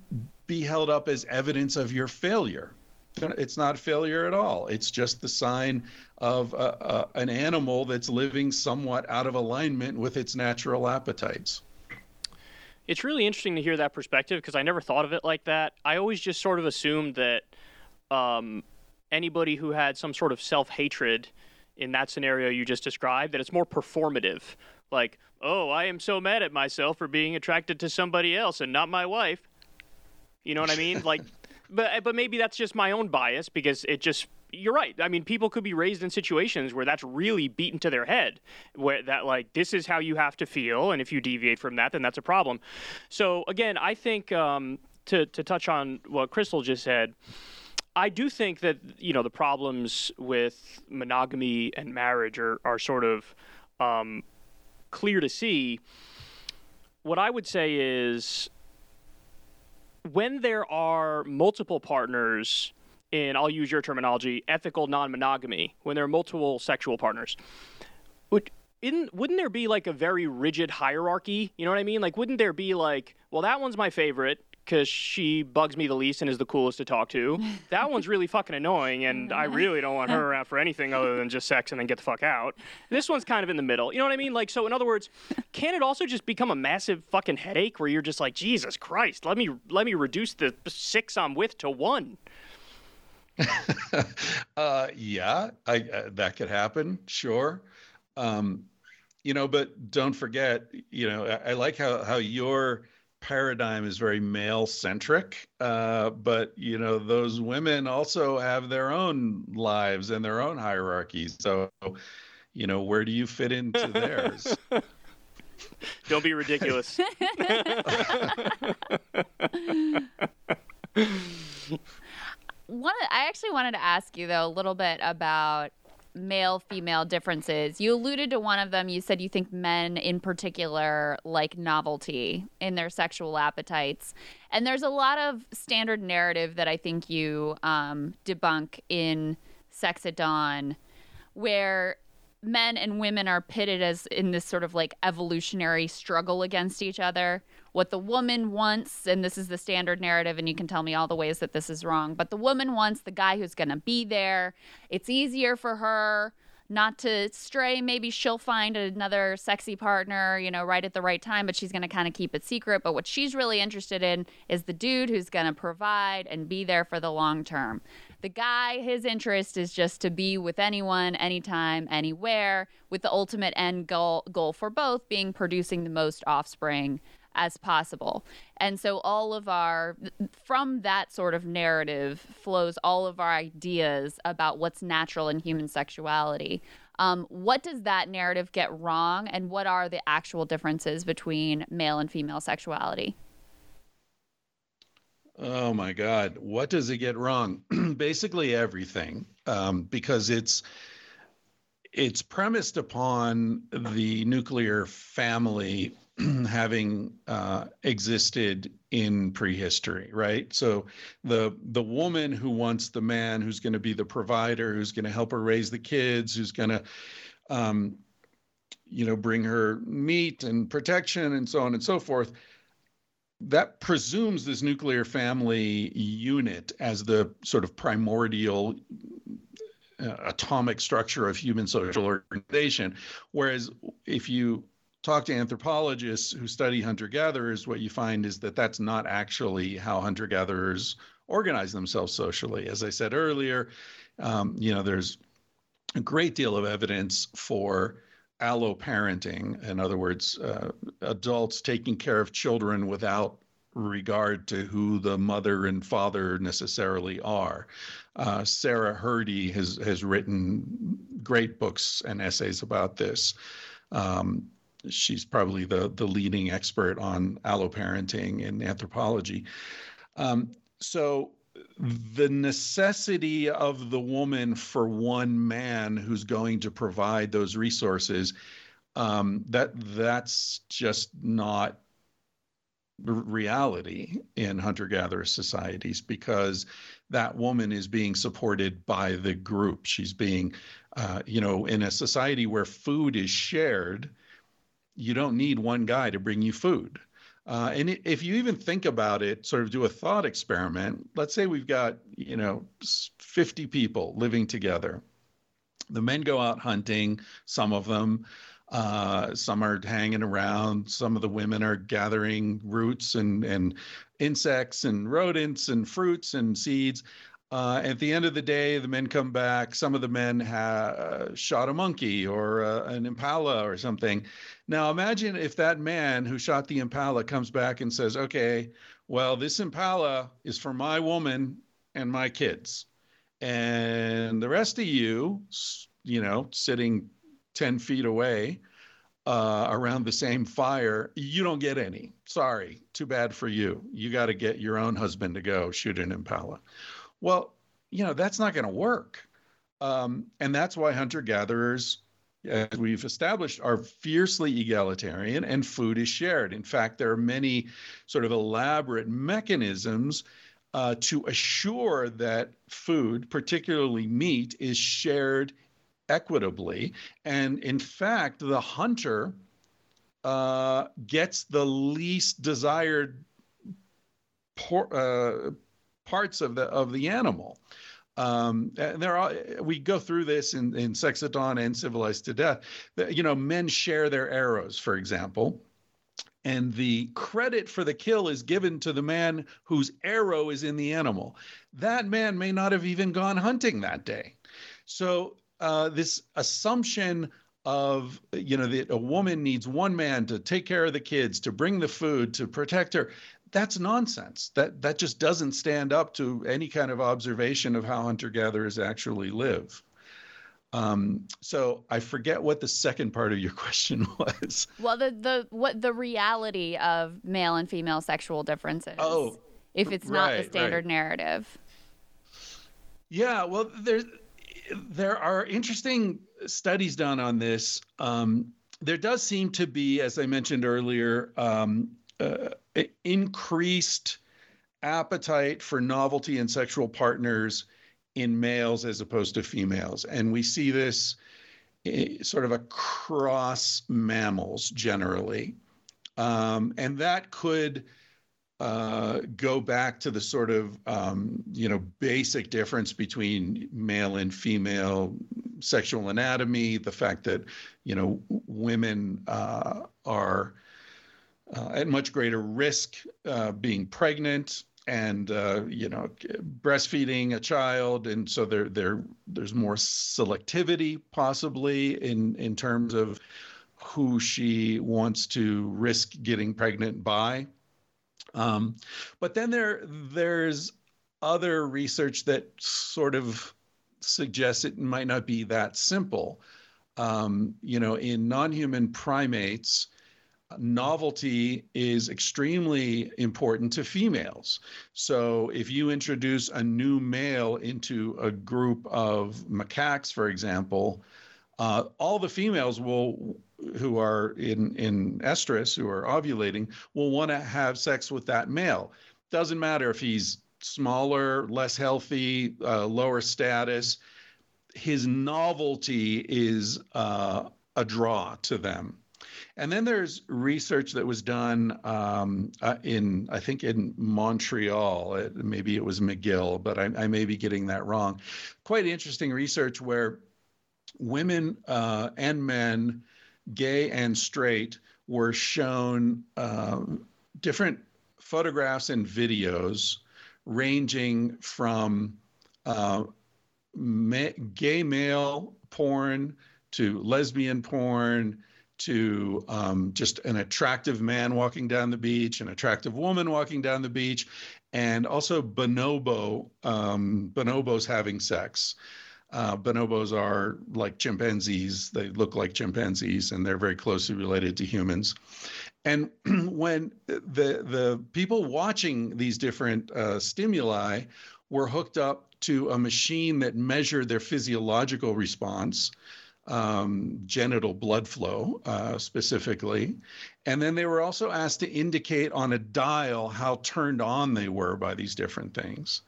be held up as evidence of your failure it's not failure at all. It's just the sign of a, a, an animal that's living somewhat out of alignment with its natural appetites. It's really interesting to hear that perspective because I never thought of it like that. I always just sort of assumed that um, anybody who had some sort of self hatred in that scenario you just described, that it's more performative. Like, oh, I am so mad at myself for being attracted to somebody else and not my wife. You know what I mean? Like, [LAUGHS] but but maybe that's just my own bias because it just you're right. I mean, people could be raised in situations where that's really beaten to their head, where that like this is how you have to feel, and if you deviate from that, then that's a problem. So again, I think um, to to touch on what Krystal just said. I do think that you know the problems with monogamy and marriage are, are sort of um, clear to see. What I would say is when there are multiple partners in, I'll use your terminology, ethical non monogamy, when there are multiple sexual partners, would, wouldn't there be like a very rigid hierarchy? You know what I mean? Like, wouldn't there be like, well, that one's my favorite, because she bugs me the least and is the coolest to talk to. [LAUGHS] That one's really fucking annoying, and I really don't want her [LAUGHS] around for anything other than just sex and then get the fuck out. This one's kind of in the middle. You know what I mean? Like, so in other words, can it also just become a massive fucking headache where you're just like, Jesus Christ, let me let me reduce the six I'm with to one. [LAUGHS] uh, yeah, I, uh, that could happen. Sure. Um, you know, but don't forget, you know, I, I like how how your paradigm is very male centric uh, but you know those women also have their own lives and their own hierarchies so you know where do you fit into theirs? [LAUGHS] Don't be ridiculous. [LAUGHS] [LAUGHS] One i actually wanted to ask you though a little bit about male female differences. You alluded to one of them. You said you think men in particular like novelty in their sexual appetites. And there's a lot of standard narrative that I think you um, debunk in Sex at Dawn where men and women are pitted as in this sort of like evolutionary struggle against each other what the woman wants, and this is the standard narrative, and you can tell me all the ways that this is wrong, but the woman wants the guy who's going to be there. It's easier for her not to stray. Maybe she'll find another sexy partner, you know, right at the right time, but she's going to kind of keep it secret. But what she's really interested in is the dude who's going to provide and be there for the long term. The guy, his interest is just to be with anyone, anytime, anywhere, with the ultimate end goal, goal for both being producing the most offspring as possible. And so all of our from that sort of narrative flows all of our ideas about what's natural in human sexuality. Um, what does that narrative get wrong, and what are the actual differences between male and female sexuality? Oh my God. What does it get wrong? [CLEARS THROAT] Basically everything, um, because it's it's premised upon the nuclear family [CLEARS THROAT] having uh, existed in prehistory, right? So the the woman who wants the man who's going to be the provider, who's going to help her raise the kids, who's going to um, you know bring her meat and protection and so on and so forth that presumes this nuclear family unit as the sort of primordial uh, atomic structure of human social organization. Whereas if you talk to anthropologists who study hunter gatherers, what you find is that that's not actually how hunter gatherers organize themselves socially. As I said earlier, um, you know, there's a great deal of evidence for alloparenting, in other words, uh, adults taking care of children without regard to who the mother and father necessarily are. Uh, Sarah Hrdy has has written great books and essays about this. Um, she's probably the the leading expert on alloparenting in anthropology. Um, so the necessity of the woman for one man who's going to provide those resources um, that that's just not reality in hunter gatherer societies because that woman is being supported by the group. She's being uh, you know in a society where food is shared you don't need one guy to bring you food uh, and if you even think about it, sort of do a thought experiment, let's say we've got, you know, 50 people living together. The men go out hunting, some of them. Uh, some are hanging around. Some of the women are gathering roots and, and insects and rodents and fruits and seeds. Uh, at the end of the day, the men come back. Some of the men shot a monkey or uh, an impala or something. Now, imagine if that man who shot the impala comes back and says, okay, well, this impala is for my woman and my kids. And the rest of you, you know, sitting 10 feet away uh, around the same fire, you don't get any. Sorry, too bad for you. You got to get your own husband to go shoot an impala. Well, you know, that's not going to work. Um, and that's why hunter gatherers, as we've established, are fiercely egalitarian and food is shared. In fact, there are many sort of elaborate mechanisms uh, to assure that food, particularly meat, is shared equitably. And in fact, the hunter uh, gets the least desired por- uh, parts of the of the animal. Um, there are we go through this in, in Sex at Dawn and Civilized to Death. You know, men share their arrows, for example. And the credit for the kill is given to the man whose arrow is in the animal. That man may not have even gone hunting that day. So uh, this assumption of you know that a woman needs one man to take care of the kids to bring the food to protect her that's nonsense that that just doesn't stand up to any kind of observation of how hunter gatherers actually live um, so I forget what the second part of your [LAUGHS] question was. Well, the the what the reality of male and female sexual differences. Oh, if it's not right, the standard right. narrative. Yeah, well, there's there are interesting studies done on this. Um, there does seem to be, as I mentioned earlier, um, uh, increased appetite for novelty and sexual partners in males as opposed to females. And we see this sort of across mammals generally. Um, and that could uh, go back to the sort of um, you know basic difference between male and female sexual anatomy, the fact that you know women uh, are uh, at much greater risk uh, being pregnant. and uh, you know breastfeeding a child and so there there there's more selectivity possibly in in terms of who she wants to risk getting pregnant by um, but then there there's other research that sort of suggests it might not be that simple um, you know in non-human primates novelty is extremely important to females. So if you introduce a new male into a group of macaques, for example, uh, all the females will who are in in estrus who are ovulating will want to have sex with that male doesn't matter if he's smaller less healthy uh, lower status his novelty is uh, a draw to them and then there's research that was done um, uh, in, I think, in Montreal. It, maybe it was McGill, but I, I, may be getting that wrong. Quite interesting research where women uh, and men, gay and straight, were shown uh, different photographs and videos ranging from uh, ma- gay male porn to lesbian porn to um, just an attractive man walking down the beach, an attractive woman walking down the beach, and also bonobo, um, bonobos having sex. Uh, bonobos are like chimpanzees. They look like chimpanzees, and they're very closely related to humans. And [CLEARS THROAT] when the the people watching these different uh, stimuli were hooked up to a machine that measured their physiological response, um, genital blood flow uh, specifically. And then they were also asked to indicate on a dial how turned on they were by these different things.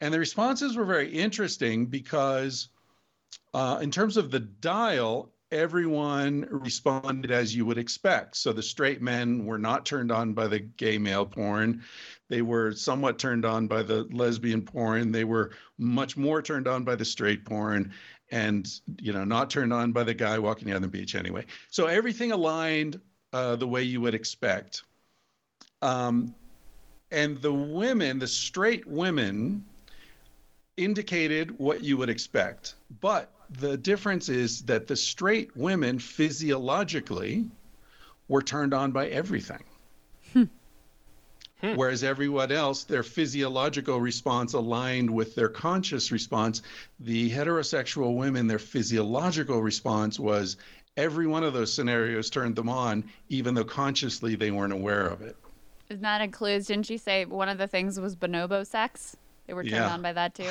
And the responses were very interesting because, uh, in terms of the dial, everyone responded as you would expect. So the straight men were not turned on by the gay male porn. They were somewhat turned on by the lesbian porn. They were much more turned on by the straight porn and you know not turned on by the guy walking down the beach anyway. So everything aligned uh, the way you would expect. Um, and the women the straight women indicated what you would expect. But the difference is that the straight women physiologically were turned on by everything. Hmm. Whereas everyone else, their physiological response aligned with their conscious response. The heterosexual women, their physiological response was every one of those scenarios turned them on, even though consciously they weren't aware of it. Isn't that includes? Didn't she say one of the things was bonobo sex? They were turned yeah. on by that too.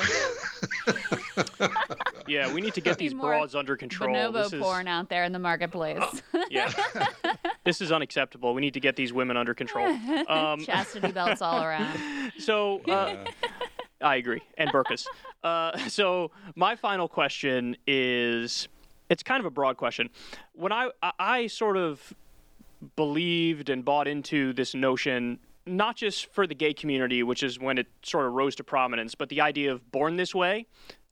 [LAUGHS] yeah, we need to get these broads under control. Bonobo is... porn out there in the marketplace. [LAUGHS] yeah, [LAUGHS] this is unacceptable. We need to get these women under control. Um, Chastity belts all around. So, uh, I agree, and burkas. Uh, so, my final question is, it's kind of a broad question. When I I sort of believed and bought into this notion not just for the gay community, which is when it sort of rose to prominence, but the idea of born this way,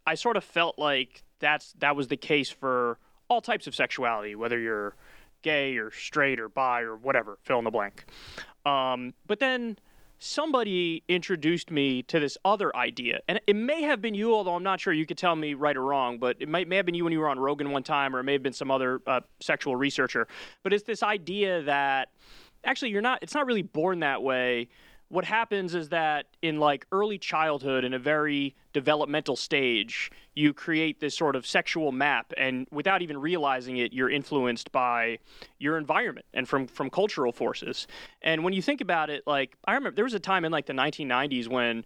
I sort of felt like that's that was the case for all types of sexuality, whether you're gay or straight or bi or whatever, fill in the blank. Um, but then somebody introduced me to this other idea, and it may have been you, although I'm not sure. You could tell me right or wrong, but it might may have been you when you were on Rogan one time, or it may have been some other uh, sexual researcher. But it's this idea that actually you're not it's not really born that way. What happens is that in like early childhood in a very developmental stage you create this sort of sexual map and without even realizing it you're influenced by your environment and from from cultural forces. And when you think about it like i remember there was a time in like the 1990s when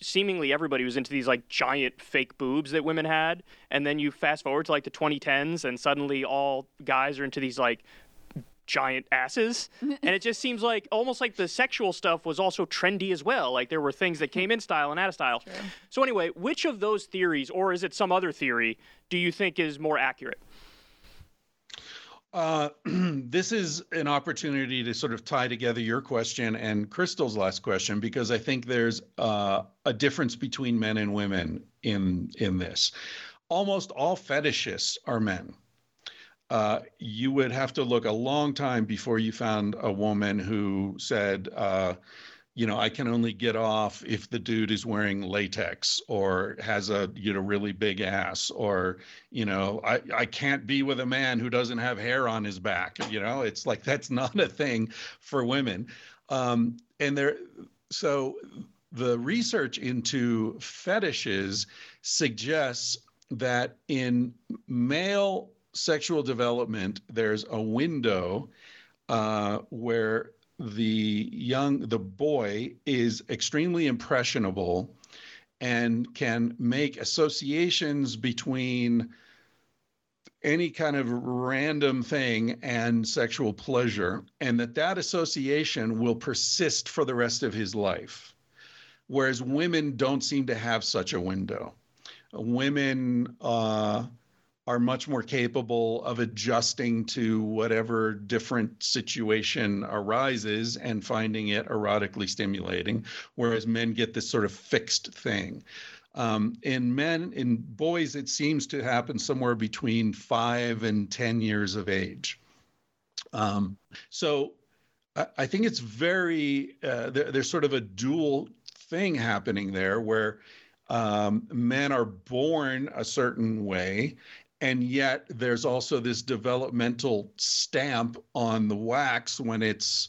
seemingly everybody was into these like giant fake boobs that women had and then you fast forward to like the 2010s and suddenly all guys are into these like giant asses. [LAUGHS] and it just seems like almost like the sexual stuff was also trendy as well. Like there were things that came in style and out of style. True. So, anyway, which of those theories, or is it some other theory, do you think is more accurate? Uh, [CLEARS THROAT] this is an opportunity to sort of tie together your question and Krystal's last question because I think there's uh, a difference between men and women in in this. Almost all fetishists are men uh, you would have to look a long time before you found a woman who said, uh, you know, I can only get off if the dude is wearing latex or has a, you know, really big ass or, you know, I, I can't be with a man who doesn't have hair on his back. You know, it's like that's not a thing for women. Um, and there, so the research into fetishes suggests that in male sexual development, there's a window uh, where the young the boy is extremely impressionable and can make associations between any kind of random thing and sexual pleasure and that that association will persist for the rest of his life. Whereas women don't seem to have such a window. Women uh, are much more capable of adjusting to whatever different situation arises and finding it erotically stimulating, whereas men get this sort of fixed thing. Um, in men, in boys, it seems to happen somewhere between five and 10 years of age. Um, so I, I, think it's very, uh, there, there's sort of a dual thing happening there where um, men are born a certain way and yet there's also this developmental stamp on the wax when it's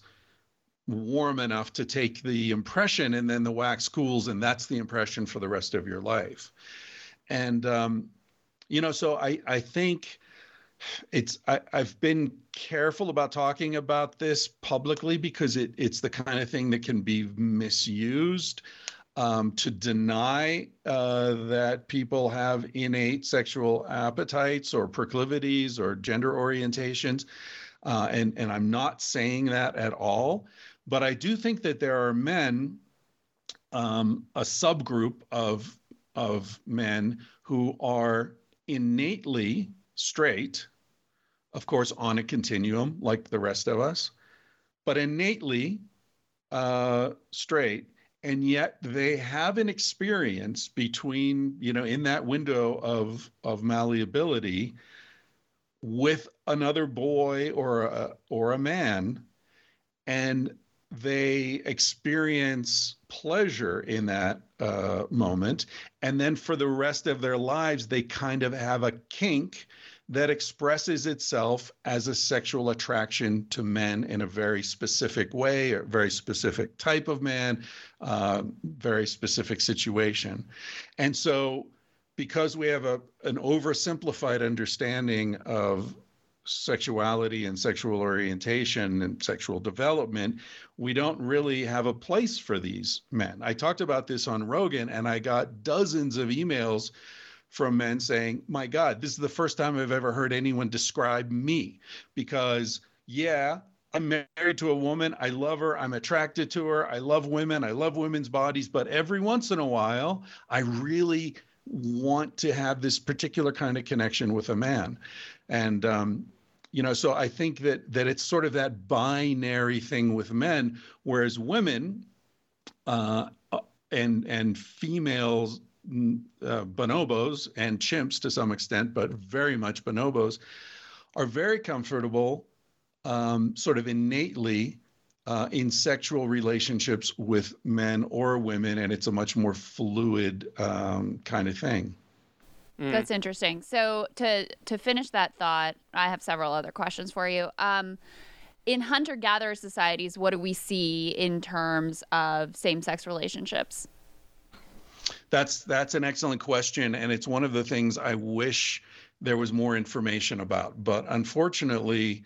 warm enough to take the impression and then the wax cools and that's the impression for the rest of your life. And um, you know so i i think it's I, have been careful about talking about this publicly because it, it's the kind of thing that can be misused um, to deny uh, that people have innate sexual appetites or proclivities or gender orientations. Uh, and, and I'm not saying that at all. But I do think that there are men, um, a subgroup of, of men who are innately straight, of course, on a continuum like the rest of us, but innately uh, straight and yet they have an experience between you know in that window of of malleability with another boy or a or a man and they experience pleasure in that uh, moment. And then for the rest of their lives they kind of have a kink that expresses itself as a sexual attraction to men in a very specific way, a very specific type of man, uh, very specific situation. And so, because we have a, an oversimplified understanding of sexuality and sexual orientation and sexual development, we don't really have a place for these men. I talked about this on Rogan and I got dozens of emails from men saying, My God, this is the first time I've ever heard anyone describe me. Because, yeah, I'm married to a woman. I love her. I'm attracted to her. I love women. I love women's bodies. But every once in a while, I really want to have this particular kind of connection with a man. And, um, you know, so I think that that it's sort of that binary thing with men, whereas women uh, and and females uh, bonobos and chimps to some extent, but very much bonobos, are very comfortable, um, sort of innately, uh, in sexual relationships with men or women, and it's a much more fluid um, kind of thing. Mm. That's interesting. So to to finish that thought, I have several other questions for you. Um, in hunter gatherer societies, what do we see in terms of same sex relationships? That's that's an excellent question, and it's one of the things I wish there was more information about. But unfortunately,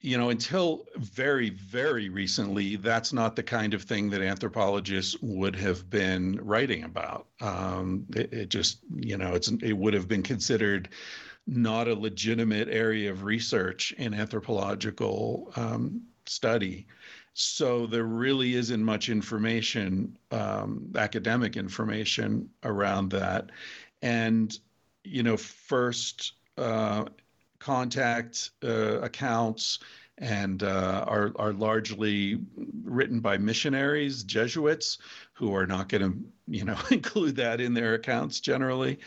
you know, until very, very recently, that's not the kind of thing that anthropologists would have been writing about. Um, it, it, just, you know, it's it would have been considered not a legitimate area of research in anthropological um, study. So there really isn't much information, um, academic information around that. And, you know, first uh, contact uh, accounts and uh, are, are largely written by missionaries, Jesuits, who are not going to, you know, [LAUGHS] include that in their accounts generally.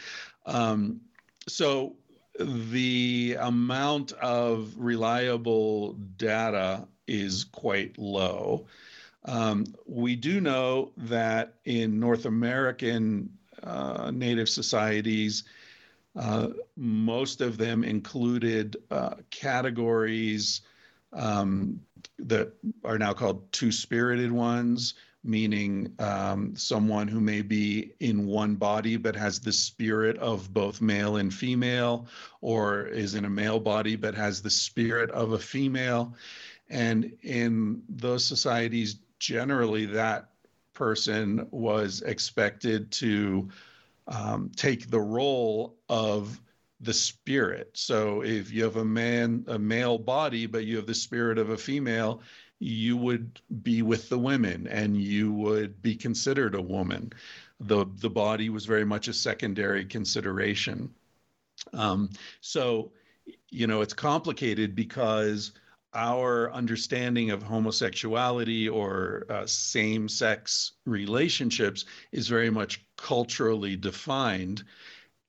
Um, so the amount of reliable data is quite low. Um, we do know that in North American uh, Native societies, uh, most of them included uh, categories um, that are now called two spirited ones, meaning um, someone who may be in one body but has the spirit of both male and female, or is in a male body but has the spirit of a female. And in those societies, generally that person was expected to um, take the role of the spirit. So if you have a man, a male body, but you have the spirit of a female, you would be with the women and you would be considered a woman. The, the body was very much a secondary consideration. Um, so, you know, it's complicated because our understanding of homosexuality or uh, same sex relationships is very much culturally defined.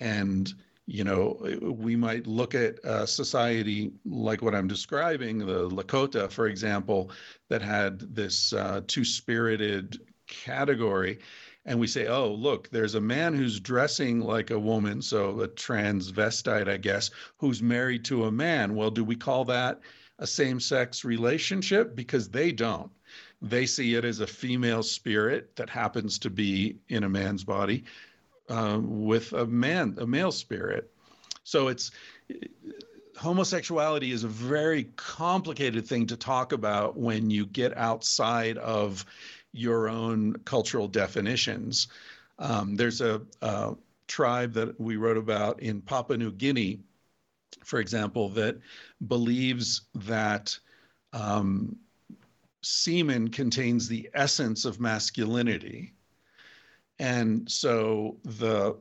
And, you know, we might look at a society like what I'm describing, the Lakota, for example, that had this uh, two spirited category. And we say, oh, look, there's a man who's dressing like a woman, so a transvestite, I guess, who's married to a man. Well, do we call that? A same sex relationship because they don't. They see it as a female spirit that happens to be in a man's body uh, with a man, a male spirit. So it's homosexuality is a very complicated thing to talk about when you get outside of your own cultural definitions. Um, there's a, a tribe that we wrote about in Papua New Guinea for example, that believes that um, semen contains the essence of masculinity. And so the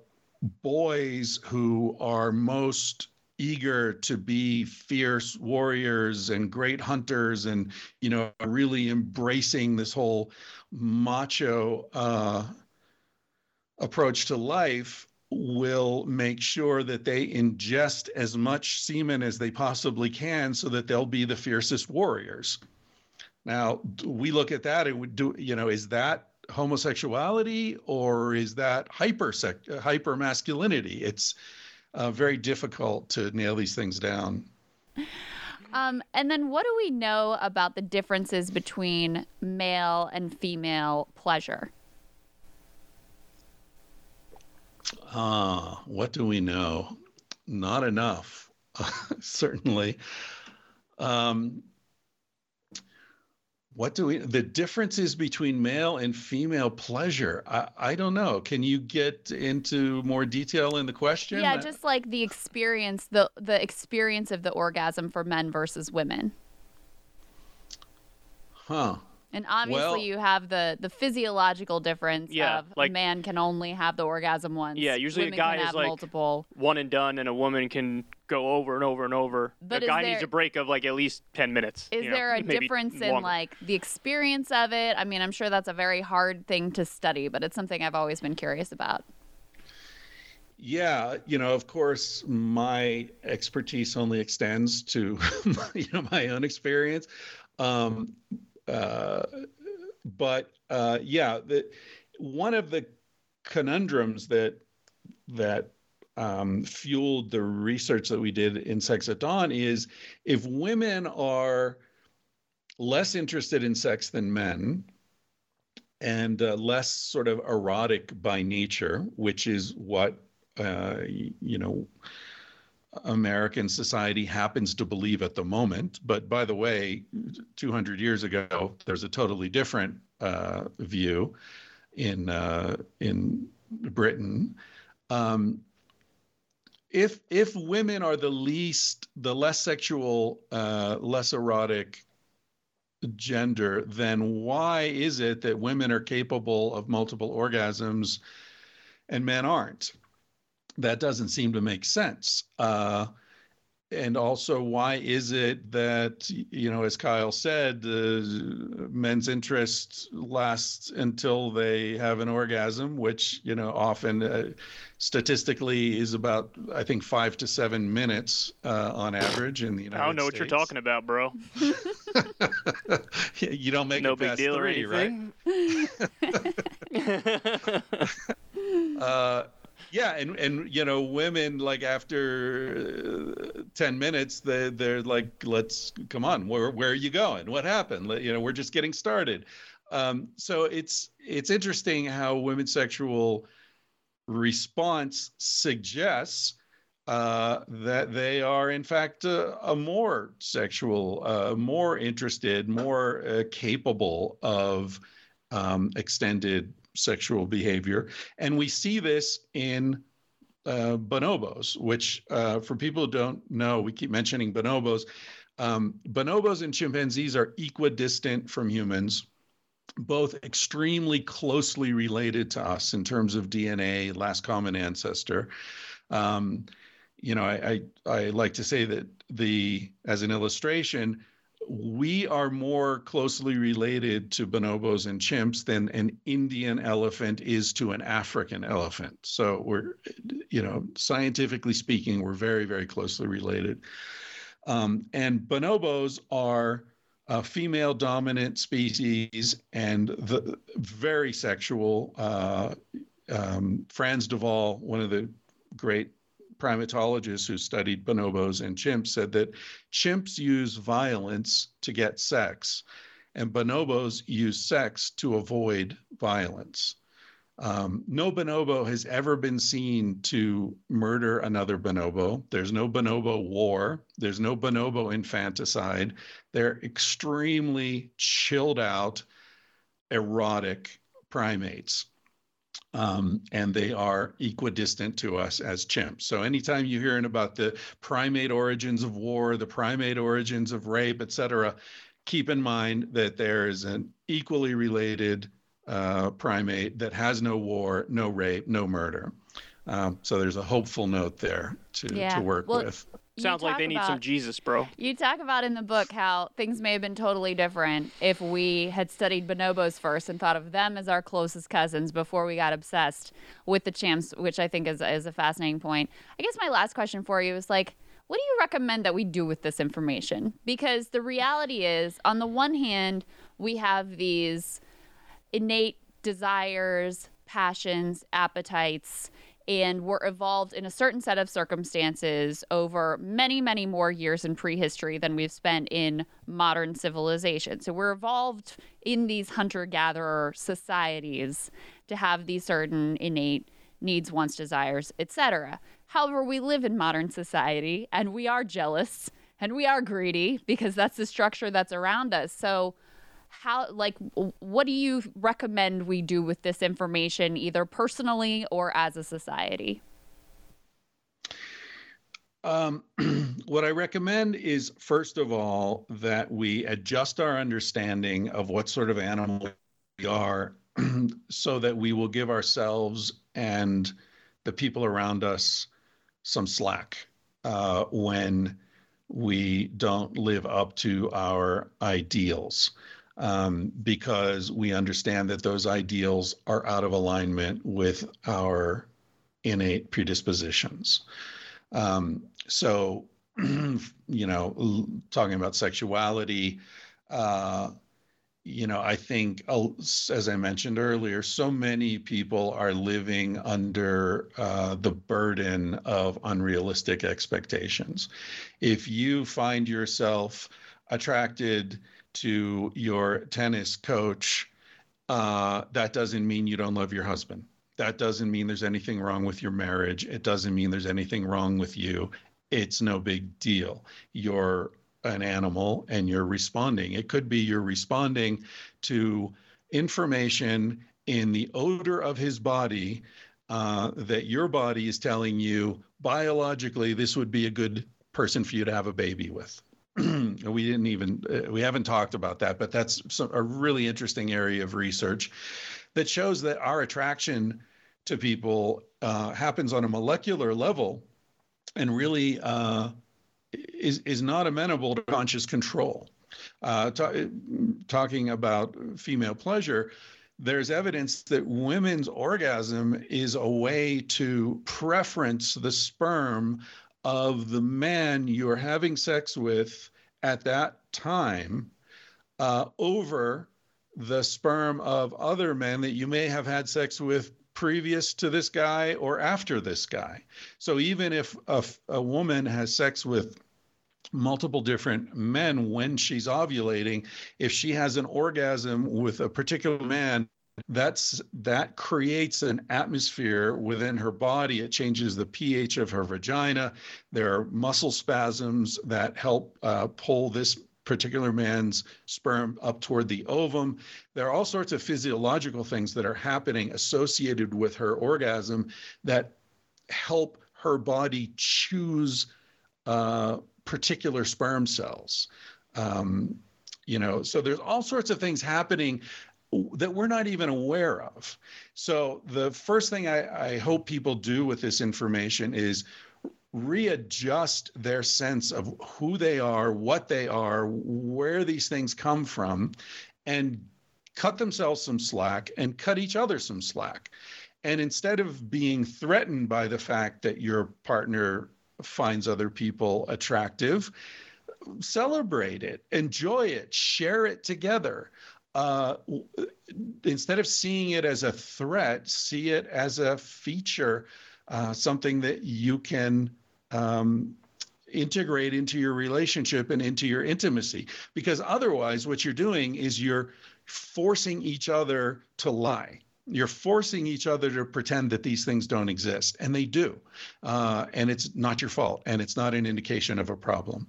boys who are most eager to be fierce warriors and great hunters and you know really embracing this whole macho uh, approach to life will make sure that they ingest as much semen as they possibly can so that they'll be the fiercest warriors. Now, we look at that and we do, you know, is that homosexuality or is that hyper hyper masculinity? It's uh, very difficult to nail these things down. Um, and then, what do we know about the differences between male and female pleasure? Ah, what do we know? Not enough, [LAUGHS] certainly. Um, what do we the differences between male and female pleasure? I, I don't know. Can you get into more detail in the question? Yeah just like the experience the the experience of the orgasm for men versus women. Huh and obviously, well, you have the the physiological difference yeah, of like, a man can only have the orgasm once. Yeah, usually Women a guy is like multiple. one and done, and a woman can go over and over and over. But a guy there, needs a break of like at least ten minutes. Is there know, a [LAUGHS] difference in like the experience of it? I mean, I'm sure that's a very hard thing to study, but it's something I've always been curious about. Yeah, you know, of course, my expertise only extends to [LAUGHS] you know my own experience. Um, uh, but uh, yeah, the, one of the conundrums that that um, fueled the research that we did in Sex at Dawn is if women are less interested in sex than men and uh, less sort of erotic by nature, which is what uh, you know American society happens to believe at the moment. But by the way, 200 years ago, there's a totally different uh, view in uh, in Britain. Um, if if women are the least, the less sexual, uh, less erotic gender, then why is it that women are capable of multiple orgasms and men aren't? That doesn't seem to make sense. Uh, and also why is it that you know as kyle said uh, men's interest lasts until they have an orgasm which you know often uh, statistically is about i think five to seven minutes uh, on average in the united States. i don't know States. what you're talking about bro [LAUGHS] you don't make no it big deal three, or anything right [LAUGHS] [LAUGHS] uh, yeah and and you know women like after uh, 10 minutes they they're like let's come on where where are you going? What happened? You know we're just getting started. Um, so it's it's interesting how women's sexual response suggests uh, that they are in fact uh, a more sexual uh, more interested more uh, capable of um, extended sexual behavior. And we see this in uh, bonobos, which, uh, for people who don't know, we keep mentioning bonobos. Um, bonobos and chimpanzees are equidistant from humans, both extremely closely related to us in terms of DNA, last common ancestor. Um, you know, I, I, I like to say that the as an illustration, we are more closely related to bonobos and chimps than an Indian elephant is to an African elephant. So we're, you know, scientifically speaking, we're very, very closely related. Um, and bonobos are a female dominant species and the very sexual. Uh, um, Frans de Waal, one of the great primatologists who studied bonobos and chimps said that chimps use violence to get sex, and bonobos use sex to avoid violence. Um, no bonobo has ever been seen to murder another bonobo. There's no bonobo war. There's no bonobo infanticide. They're extremely chilled out, erotic primates um, and they are equidistant to us as chimps. So anytime you're hearing about the primate origins of war, the primate origins of rape, et cetera, keep in mind that there is an equally related uh, primate that has no war, no rape, no murder. Um, so there's a hopeful note there to, Yeah. to work Well, with. Sounds like they need some Jesus, bro. You talk about in the book how things may have been totally different if we had studied bonobos first and thought of them as our closest cousins before we got obsessed with the champs, which I think is, is a fascinating point. I guess my last question for you is like, what do you recommend that we do with this information? Because the reality is, on the one hand, we have these innate desires, passions, appetites, and were evolved in a certain set of circumstances over many, many more years in prehistory than we've spent in modern civilization. So we're evolved in these hunter gatherer societies to have these certain innate needs, wants, desires, etc. However, we live in modern society and we are jealous and we are greedy because that's the structure that's around us. So how like what do you recommend we do with this information either personally or as a society Um, [CLEARS THROAT] what I recommend is, first of all, that we adjust our understanding of what sort of animal we are [CLEARS THROAT] so that we will give ourselves and the people around us some slack uh, when we don't live up to our ideals. Um, because we understand that those ideals are out of alignment with our innate predispositions. Um, so, [CLEARS THROAT] you know, talking about sexuality, uh, you know, I think, uh, as I mentioned earlier, so many people are living under uh, the burden of unrealistic expectations. If you find yourself attracted to your tennis coach, uh, that doesn't mean you don't love your husband. That doesn't mean there's anything wrong with your marriage. It doesn't mean there's anything wrong with you. It's no big deal. You're an animal and you're responding. It could be you're responding to information in the odor of his body uh, that your body is telling you biologically this would be a good person for you to have a baby with. [CLEARS THROAT] we didn't even uh, we haven't talked about that, but that's some, a really interesting area of research that shows that our attraction to people uh, happens on a molecular level and really uh, is is not amenable to conscious control. Uh, talking about female pleasure, there's evidence that women's orgasm is a way to preference the sperm of the man you're having sex with at that time uh, over the sperm of other men that you may have had sex with previous to this guy or after this guy. So even if a, a woman has sex with multiple different men when she's ovulating, if she has an orgasm with a particular man, that's that creates an atmosphere within her body it changes the ph of her vagina there are muscle spasms that help uh, pull this particular man's sperm up toward the ovum. There are all sorts of physiological things that are happening associated with her orgasm that help her body choose uh, particular sperm cells. Um, you know, so there's all sorts of things happening that we're not even aware of. So the first thing I, I hope people do with this information is readjust their sense of who they are, what they are, where these things come from, and cut themselves some slack and cut each other some slack. And instead of being threatened by the fact that your partner finds other people attractive, celebrate it, enjoy it, share it together. Uh, instead of seeing it as a threat, see it as a feature, uh, something that you can um, integrate into your relationship and into your intimacy. Because otherwise, what you're doing is you're forcing each other to lie. You're forcing each other to pretend that these things don't exist, and they do. Uh, and it's not your fault, and it's not an indication of a problem.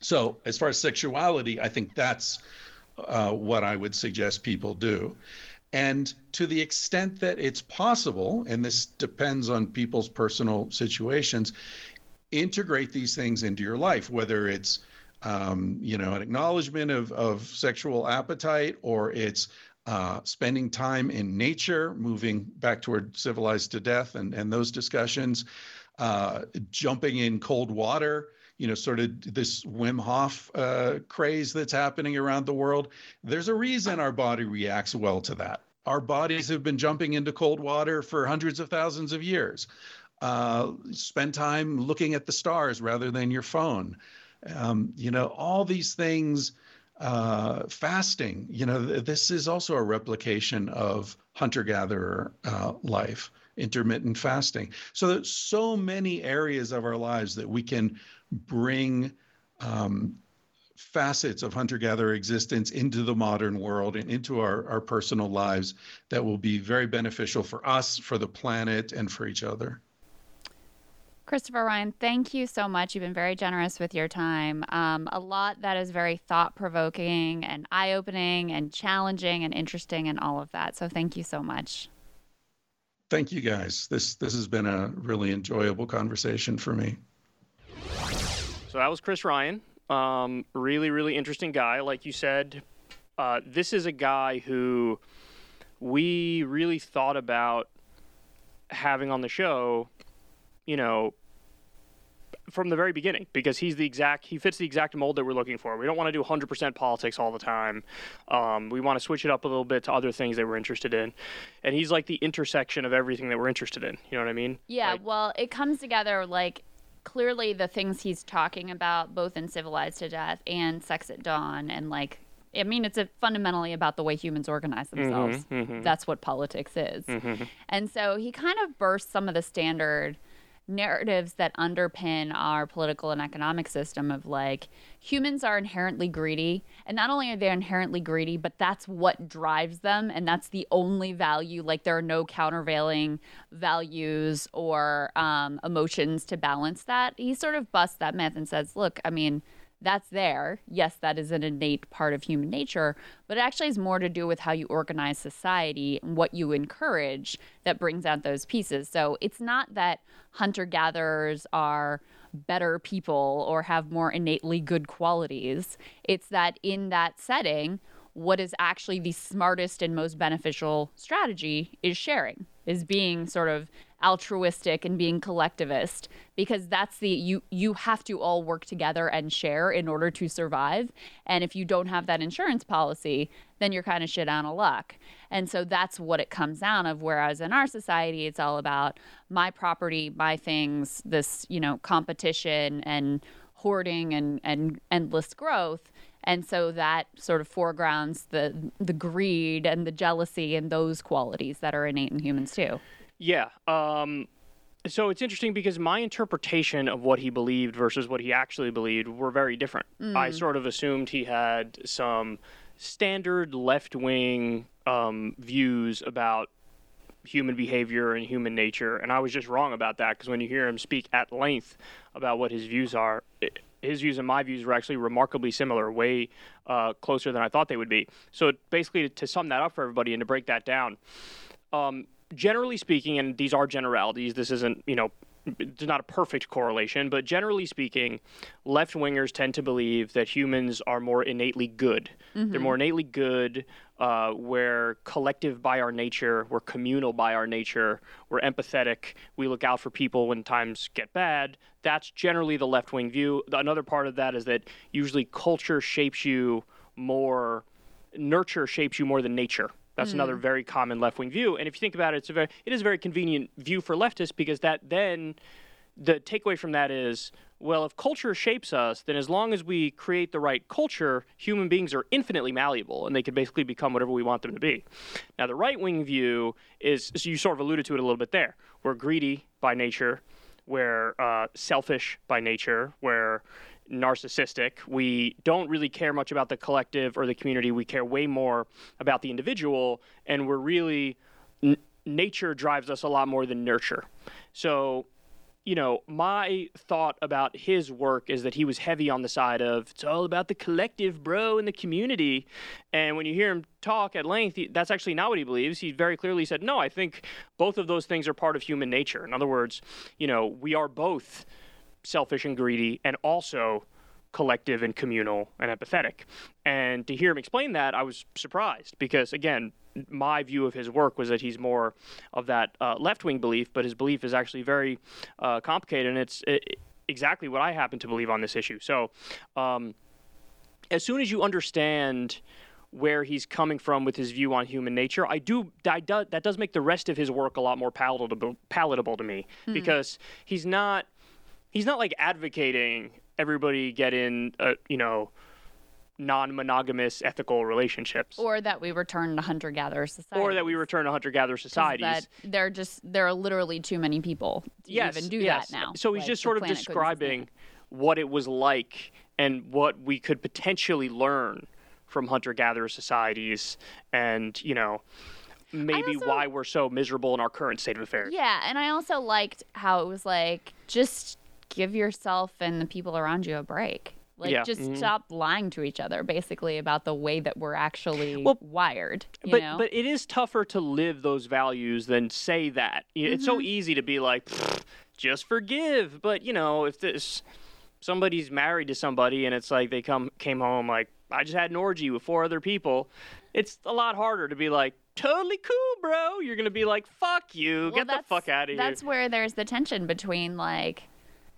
So, as far as sexuality, I think that's uh, what I would suggest people do. And to the extent that it's possible, and this depends on people's personal situations, integrate these things into your life, whether it's um, you know an acknowledgement of, of sexual appetite or it's uh, spending time in nature, moving back toward civilized to death, and, and those discussions, uh, jumping in cold water, you know, sort of this Wim Hof uh, craze that's happening around the world. There's a reason our body reacts well to that. Our bodies have been jumping into cold water for hundreds of thousands of years. Uh, spend time looking at the stars rather than your phone. Um, you know, all these things, uh, fasting, you know, th- this is also a replication of hunter gatherer uh, life, intermittent fasting. So there's so many areas of our lives that we can bring um, facets of hunter gatherer existence into the modern world and into our, our personal lives that will be very beneficial for us, for the planet, and for each other. Christopher Ryan, thank you so much. You've been very generous with your time. Um, a lot that is very thought provoking and eye opening and challenging and interesting and all of that. So thank you so much. Thank you guys. This this has been a really enjoyable conversation for me. So that was Chris Ryan. Um, really, really interesting guy. Like you said, uh, this is a guy who we really thought about having on the show you know, from the very beginning because he's the exact he fits the exact mold that we're looking for. We don't want to do 100% politics all the time. Um, we want to switch it up a little bit to other things that we're interested in, and he's like the intersection of everything that we're interested in. You know what I mean? Yeah. Like, well, it comes together like clearly the things he's talking about both in Civilized to Death and Sex at Dawn and like I mean, it's a, fundamentally about the way humans organize mm-hmm, themselves. Mm-hmm, mm-hmm. That's what politics is. Mm-hmm. And so he kind of bursts some of the standard narratives that underpin our political and economic system of like humans are inherently greedy and not only are they inherently greedy but that's what drives them and that's the only value like there are no countervailing values or um, emotions to balance that. He sort of busts that myth and says look i mean that's there. Yes, that is an innate part of human nature, but it actually has more to do with how you organize society and what you encourage that brings out those pieces. So it's not that hunter gatherers are better people or have more innately good qualities. It's that in that setting, what is actually the smartest and most beneficial strategy is sharing, is being sort of altruistic and being collectivist because that's the you you have to all work together and share in order to survive. And if you don't have that insurance policy then you're kind of shit out of luck. And so that's what it comes down of whereas in our society it's all about my property my things this you know competition and hoarding and and endless growth. And so that sort of foregrounds the the greed and the jealousy and those qualities that are innate in humans too Yeah. Um, so it's interesting because my interpretation of what he believed versus what he actually believed were very different. I sort of assumed he had some standard left wing um, views about human behavior and human nature, and I was just wrong about that because when you hear him speak at length about what his views are, it, his views and my views were actually remarkably similar, way uh, closer than I thought they would be. So basically, to sum that up for everybody and to break that down, um, generally speaking, and these are generalities, this isn't, you know, it's not a perfect correlation, but generally speaking, left wingers tend to believe that humans are more innately good. They're more innately good. Uh, we're collective by our nature. We're communal by our nature. We're empathetic. We look out for people when times get bad. That's generally the left wing view. Another part of that is that usually culture shapes you more, nurture shapes you more than nature. That's another very common left wing view. And if you think about it, it's a very it is a very convenient view for leftists because that then the takeaway from that is well, if culture shapes us, then as long as we create the right culture, human beings are infinitely malleable and they can basically become whatever we want them to be. Now, the right wing view is, so you sort of alluded to it a little bit there. We're greedy by nature, we're uh, selfish by nature, we're narcissistic. We don't really care much about the collective or the community. We care way more about the individual, and we're really, n- nature drives us a lot more than nurture. So, you know, my thought about his work is that he was heavy on the side of it's all about the collective, bro, and the community. And when you hear him talk at length, that's actually not what he believes. He very clearly said, no, I think both of those things are part of human nature. In other words, you know, we are both selfish and greedy and also collective and communal and empathetic. And to hear him explain that, I was surprised because, again, my view of his work was that he's more of that uh, left wing belief, but his belief is actually very uh, complicated, and it's it, exactly what I happen to believe on this issue. So, um, as soon as you understand where he's coming from with his view on human nature, I do, I do that does make the rest of his work a lot more palatable palatable to me because he's not he's not like advocating everybody get in, uh, you know non-monogamous ethical relationships. Or that we return to hunter-gatherer society or that we return to hunter-gatherer societies. that there are just there are literally too many people to yes, even do yes. that now. So he's Like, just sort of describing what it was like and what we could potentially learn from hunter-gatherer societies and, you know, maybe also- why we're so miserable in our current state of affairs. yeah and i also liked how it was like just give yourself and the people around you a break like Yeah. just Mhm. stop lying to each other basically about the way that we're actually Well, wired you but know but it is tougher to live those values than say that. It's Mm-hmm. so easy to be like, just forgive. But you know, if this somebody's married to somebody and it's like they come came home like I just had an orgy with four other people, it's a lot harder to be like totally cool, bro. You're gonna be like, fuck you, Well, get the fuck out of here. That's where there's the tension between like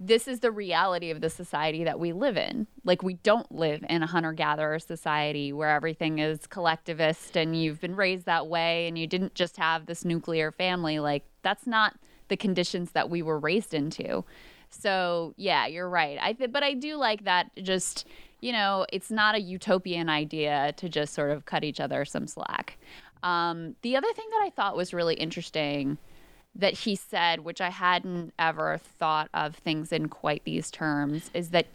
this is the reality of the society that we live in. Like we don't live in a hunter gatherer society where everything is collectivist and you've been raised that way and you didn't just have this nuclear family. Like that's not the conditions that we were raised into. So, yeah, you're right. I th- but I do like that just you know, it's not a utopian idea to just sort of cut each other some slack. Um, the other thing that I thought was really interesting that he said, which I hadn't ever thought of things in quite these terms, is that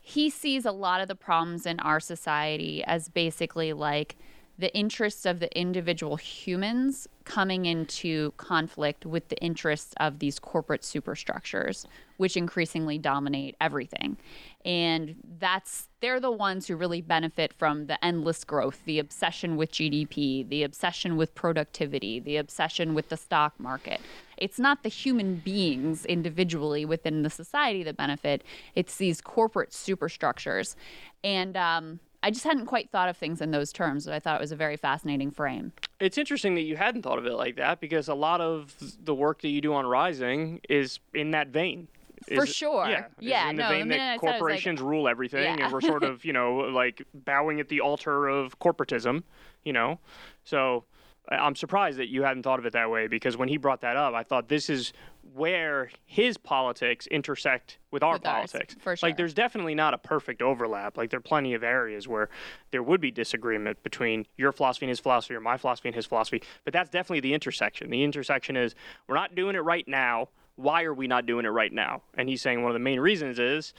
he sees a lot of the problems in our society as basically like the interests of the individual humans coming into conflict with the interests of these corporate superstructures, which increasingly dominate everything. And that's they're the ones who really benefit from the endless growth, the obsession with GDP, the obsession with productivity, the obsession with the stock market. It's not the human beings individually within the society that benefit, it's these corporate superstructures. And um, I just hadn't quite thought of things in those terms. But I thought it was a very fascinating frame. It's interesting that you hadn't thought of it like that because a lot of the work that you do on Rising is in that vein. For Is- sure. Yeah, Yeah, In the no, the vein I that said it, I was like, corporations rule everything, Yeah. and we're sort of, you know, like bowing at the altar of corporatism, you know. So I'm surprised that you hadn't thought of it that way because when he brought that up, I thought this is where his politics intersect with our With ours, politics. for sure. Like, there's definitely not a perfect overlap. Like, there are plenty of areas where there would be disagreement between your philosophy and his philosophy, or my philosophy and his philosophy. But that's definitely the intersection. The intersection is we're not doing it right now. Why are we not doing it right now? And he's saying one of the main reasons is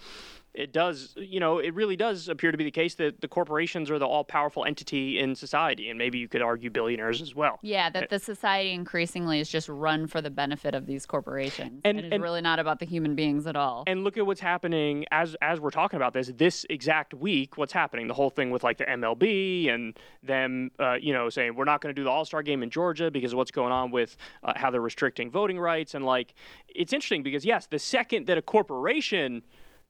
it does, you know, it really does appear to be the case that the corporations are the all powerful entity in society. And maybe you could argue billionaires as well. Yeah, that the society increasingly is just run for the benefit of these corporations, And- and, it's and- really not about the human beings at all. And look at what's happening as as we're talking about this this exact week. What's happening? The whole thing with like the MLB and them, uh, you know, saying we're not going to do the All Star game in Georgia because of what's going on with uh, how they're restricting voting rights. And like, it's interesting because yes, the second that a corporation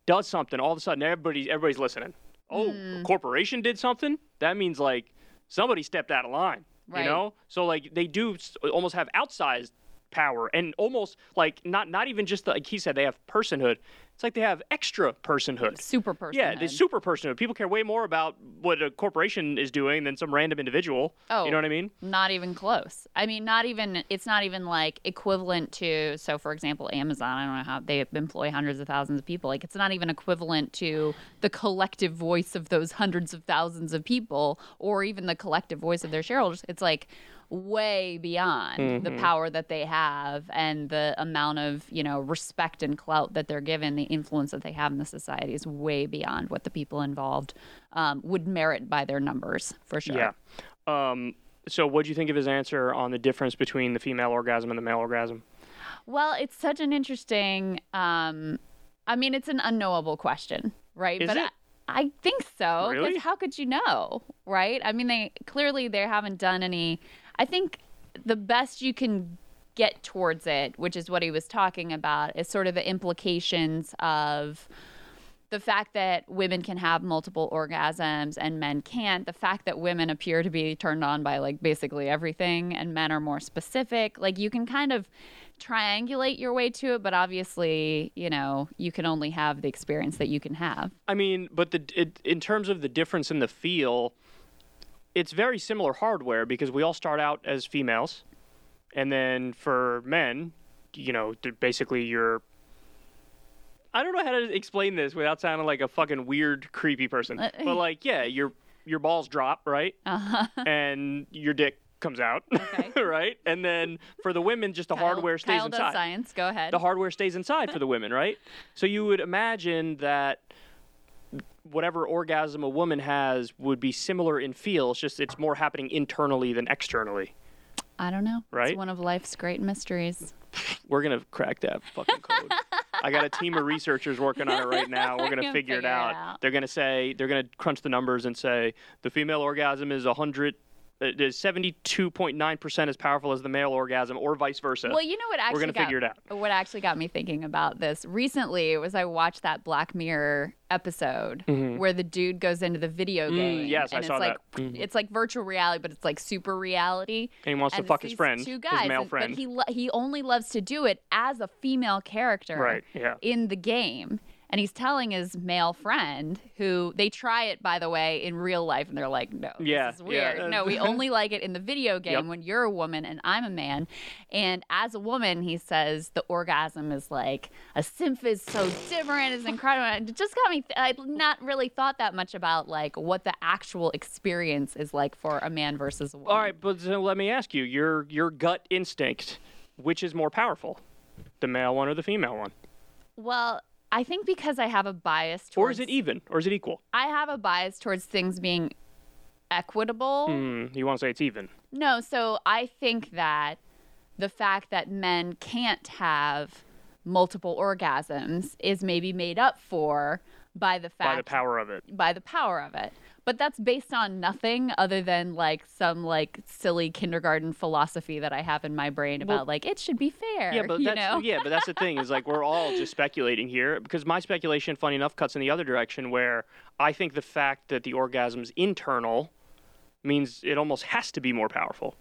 does something, all of a sudden everybody everybody's listening. Oh, a hmm. corporation did something. That means like somebody stepped out of line. Right. You know, so like they do almost have outsized power and almost like not not even just the, like he said they have personhood. It's like they have extra personhood. Super person. Yeah, the super personhood. People care way more about what a corporation is doing than some random individual. Oh. you know oh, what I mean? Not even close. I mean, not even. It's not even like equivalent to. So, for example, Amazon. I don't know how they employ hundreds of thousands of people. Like, it's not even equivalent to the collective voice of those hundreds of thousands of people, or even the collective voice of their shareholders. It's like way beyond the power that they have and the amount of you know respect and clout that they're given the influence that they have in the society is way beyond what the people involved um, would merit by their numbers for sure Yeah. Um, so, what do you think of his answer on the difference between the female orgasm and the male orgasm? Well, it's such an interesting. Um, I mean, it's an unknowable question, right? Is but it? I, I think so. Really? how could you know, right? I mean, they clearly they haven't done any. I think the best you can get towards it, which is what he was talking about, is sort of the implications of the fact that women can have multiple orgasms and men can't, the fact that women appear to be turned on by like basically everything and men are more specific, like you can kind of triangulate your way to it, but obviously, you know, you can only have the experience that you can have. I mean, but the it, in terms of the difference in the feel, it's very similar hardware because we all start out as females, and then for men, you know, basically you're. I don't know how to explain this without sounding like a fucking weird, creepy person. Uh, But like, yeah, [LAUGHS] your your balls drop, right? Uh-huh. And your dick comes out, Okay. [LAUGHS] right? And then for the women, just the Kyle- hardware stays Kyle does inside science. Go ahead. the hardware stays inside for the women, right? So you would imagine that whatever orgasm a woman has would be similar in feel. It's just it's more happening internally than externally. I don't know. Right? It's one of life's great mysteries. We're going to crack that fucking code. I got a team of researchers working on it right now. We're going [LAUGHS] to figure, figure, it out. Out. They're going to say, they're going to crunch the numbers and say the female orgasm is 100- uh, Is 72.9% as powerful as the male orgasm or vice versa. Well, you know what actually We're gonna got, figure it out. What actually got me thinking about this recently was I watched that Black Mirror episode mm-hmm. where the dude goes into the video mm, game. Mm, yes, and I it's saw like, that. Mm-hmm. It's like virtual reality, but it's like super reality. And he wants and to fuck his friend, two guys, his male and, friend. But he lo- he only loves to do it as a female character, right? Yeah. In the game, and he's telling his male friend, who they try it, by the way, in real life, and they're like, "No, Yeah, this is weird. yeah. No, we [LAUGHS] only like it in the video game Yep. when you're a woman and I'm a man." And as a woman, he says the orgasm is like a symph is so different, it's incredible. And It just got me. Th- I'd not really thought that much about like what the actual experience is like for a man versus a woman. All right, but so let me ask you: your your gut instinct, which is more powerful, the male one or the female one, Well, I think because I have a bias towards or is it even, or is it equal? I have a bias towards things being equitable. Hmm, you want to say it's even? No, so I think that the fact that men can't have multiple orgasms is maybe made up for by the fact by the power of it. by the power of it. But that's based on nothing other than like some like silly kindergarten philosophy that I have in my brain about Well- like it should be fair. Yeah, but you that's know? yeah, but that's the thing is like we're all just speculating here because my speculation, funny enough, cuts in the other direction where I think the fact that the orgasm's internal means it almost has to be more powerful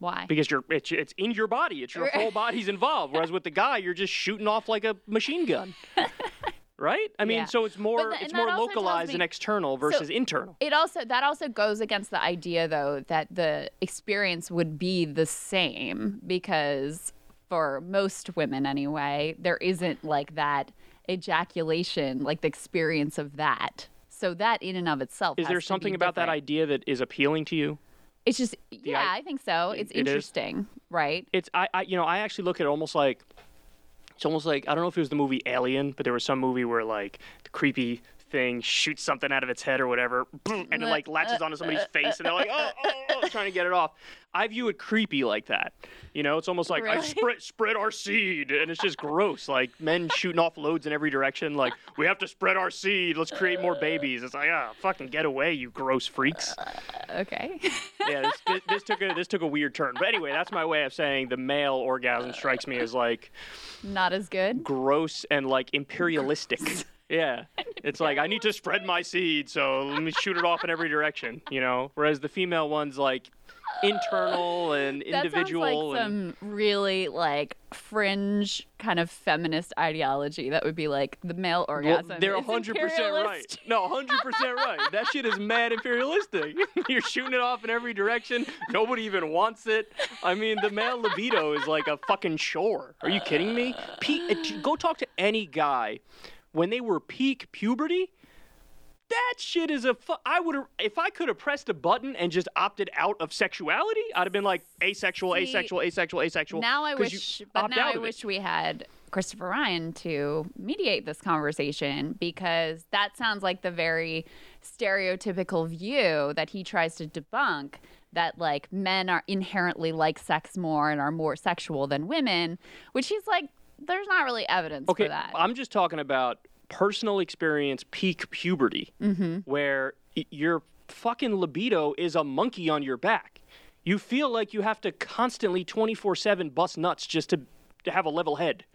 Why? because you're it's, it's in your body, it's your whole body's involved. Whereas with the guy, you're just shooting off like a machine gun. [LAUGHS] Right? I mean, Yeah. so it's more th- it's more localized me- and external versus internal. It also that also goes against the idea though that the experience would be the same because for most women anyway, there isn't like that ejaculation, like the experience of that. So that in and of itself Is there something about that idea that is appealing to you? It's just yeah, i- I think so. It's it interesting, right? it's I, I you know I actually look at it almost like it's almost like I don't know if it was the movie Alien, but there was some movie where like the creepy thing shoots something out of its head or whatever, boom, and it like latches onto somebody's face, and they're like, oh, oh, oh, [LAUGHS] trying to get it off. I view it creepy like that. You know, it's almost like I spread spread our seed, and it's just gross. Like men shooting off loads in every direction. Like we have to spread our seed. Let's create more babies. It's like ah, fucking get away, you gross freaks. Okay. [LAUGHS] yeah, this, this, this took a this took a weird turn. But anyway, that's my way of saying the male orgasm strikes me as like Not as good. gross and like imperialistic. [LAUGHS] Yeah, [LAUGHS] it's like I need to spread my seed, so let me shoot it off in every direction, you know. Whereas the female one's like internal and individual That sounds like and some really like fringe kind of feminist ideology that would be like the male well, orgasm. they're is hundred percent right. imperialist. No, hundred percent right. That shit is mad imperialistic. [LAUGHS] You're shooting it off in every direction. Nobody even wants it. I mean, the male libido is like a fucking chore. Are you kidding me? Peak, uh, go talk to any guy when they were peak puberty. That shit is a. Fu- I would have if I could have pressed a button and just opted out of sexuality. I'd have been like asexual, See, asexual, asexual, asexual. Now I wish, but now I of it. wish we had Christopher Ryan to mediate this conversation because that sounds like the very stereotypical view that he tries to debunk that like men are inherently like sex more and are more sexual than women, which he's like, there's not really evidence Okay, for that. I'm just talking about personal experience, peak puberty, Mm-hmm. where your fucking libido is a monkey on your back. You feel like you have to constantly 24 7 bust nuts just to, to have a level head. [LAUGHS]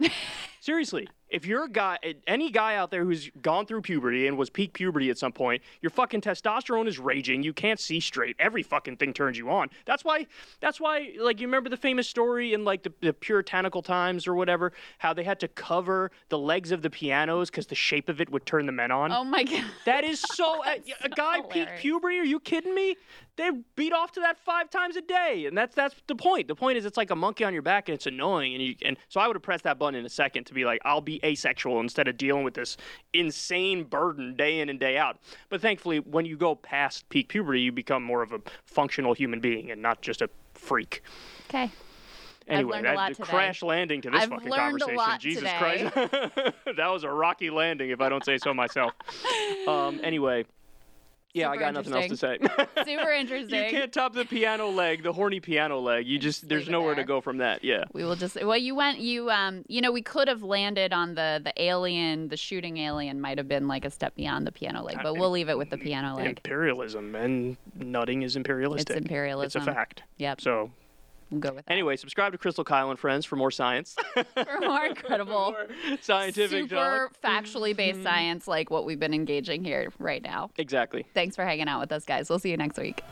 Seriously, if you're a guy, any guy out there who's gone through puberty and was peak puberty at some point, your fucking testosterone is raging. You can't see straight. Every fucking thing turns you on. That's why. That's why. Like you remember the famous story in like the, the puritanical times or whatever, how they had to cover the legs of the pianos because the shape of it would turn the men on. oh my god. That is [LAUGHS] so. a, a guy peak puberty? Are you kidding me? They beat off to that five times a day, and that's that's the point. The point is, it's like a monkey on your back, and it's annoying. And you and so I would have pressed that button in a second to be like, I'll be asexual instead of dealing with this insane burden day in and day out. But thankfully, when you go past peak puberty, you become more of a functional human being and not just a freak. Okay. Anyway, that lot the today. crash landing to this I've fucking conversation. Jesus today. Christ, [LAUGHS] that was a rocky landing, if I don't say so myself. [LAUGHS] Um, anyway, yeah, I got nothing else to say. [LAUGHS] Super interesting. you can't top the piano leg, the horny piano leg. You just there's leave it nowhere to go from that. Yeah. We will just well you went you um you know we could have landed on the the alien the shooting alien might have been like a step beyond the piano leg but we'll leave it with the piano leg. Imperialism and nutting is imperialistic. It's imperialism. It's a fact. Yep. So We'll go with that. anyway, subscribe to Krystal Kyle and Friends for more science, [LAUGHS] For more [LAUGHS] incredible more scientific super talk. Mm-hmm. factually based science like what we've been engaging here right now. Exactly. Thanks for hanging out with us guys. We'll see you next week.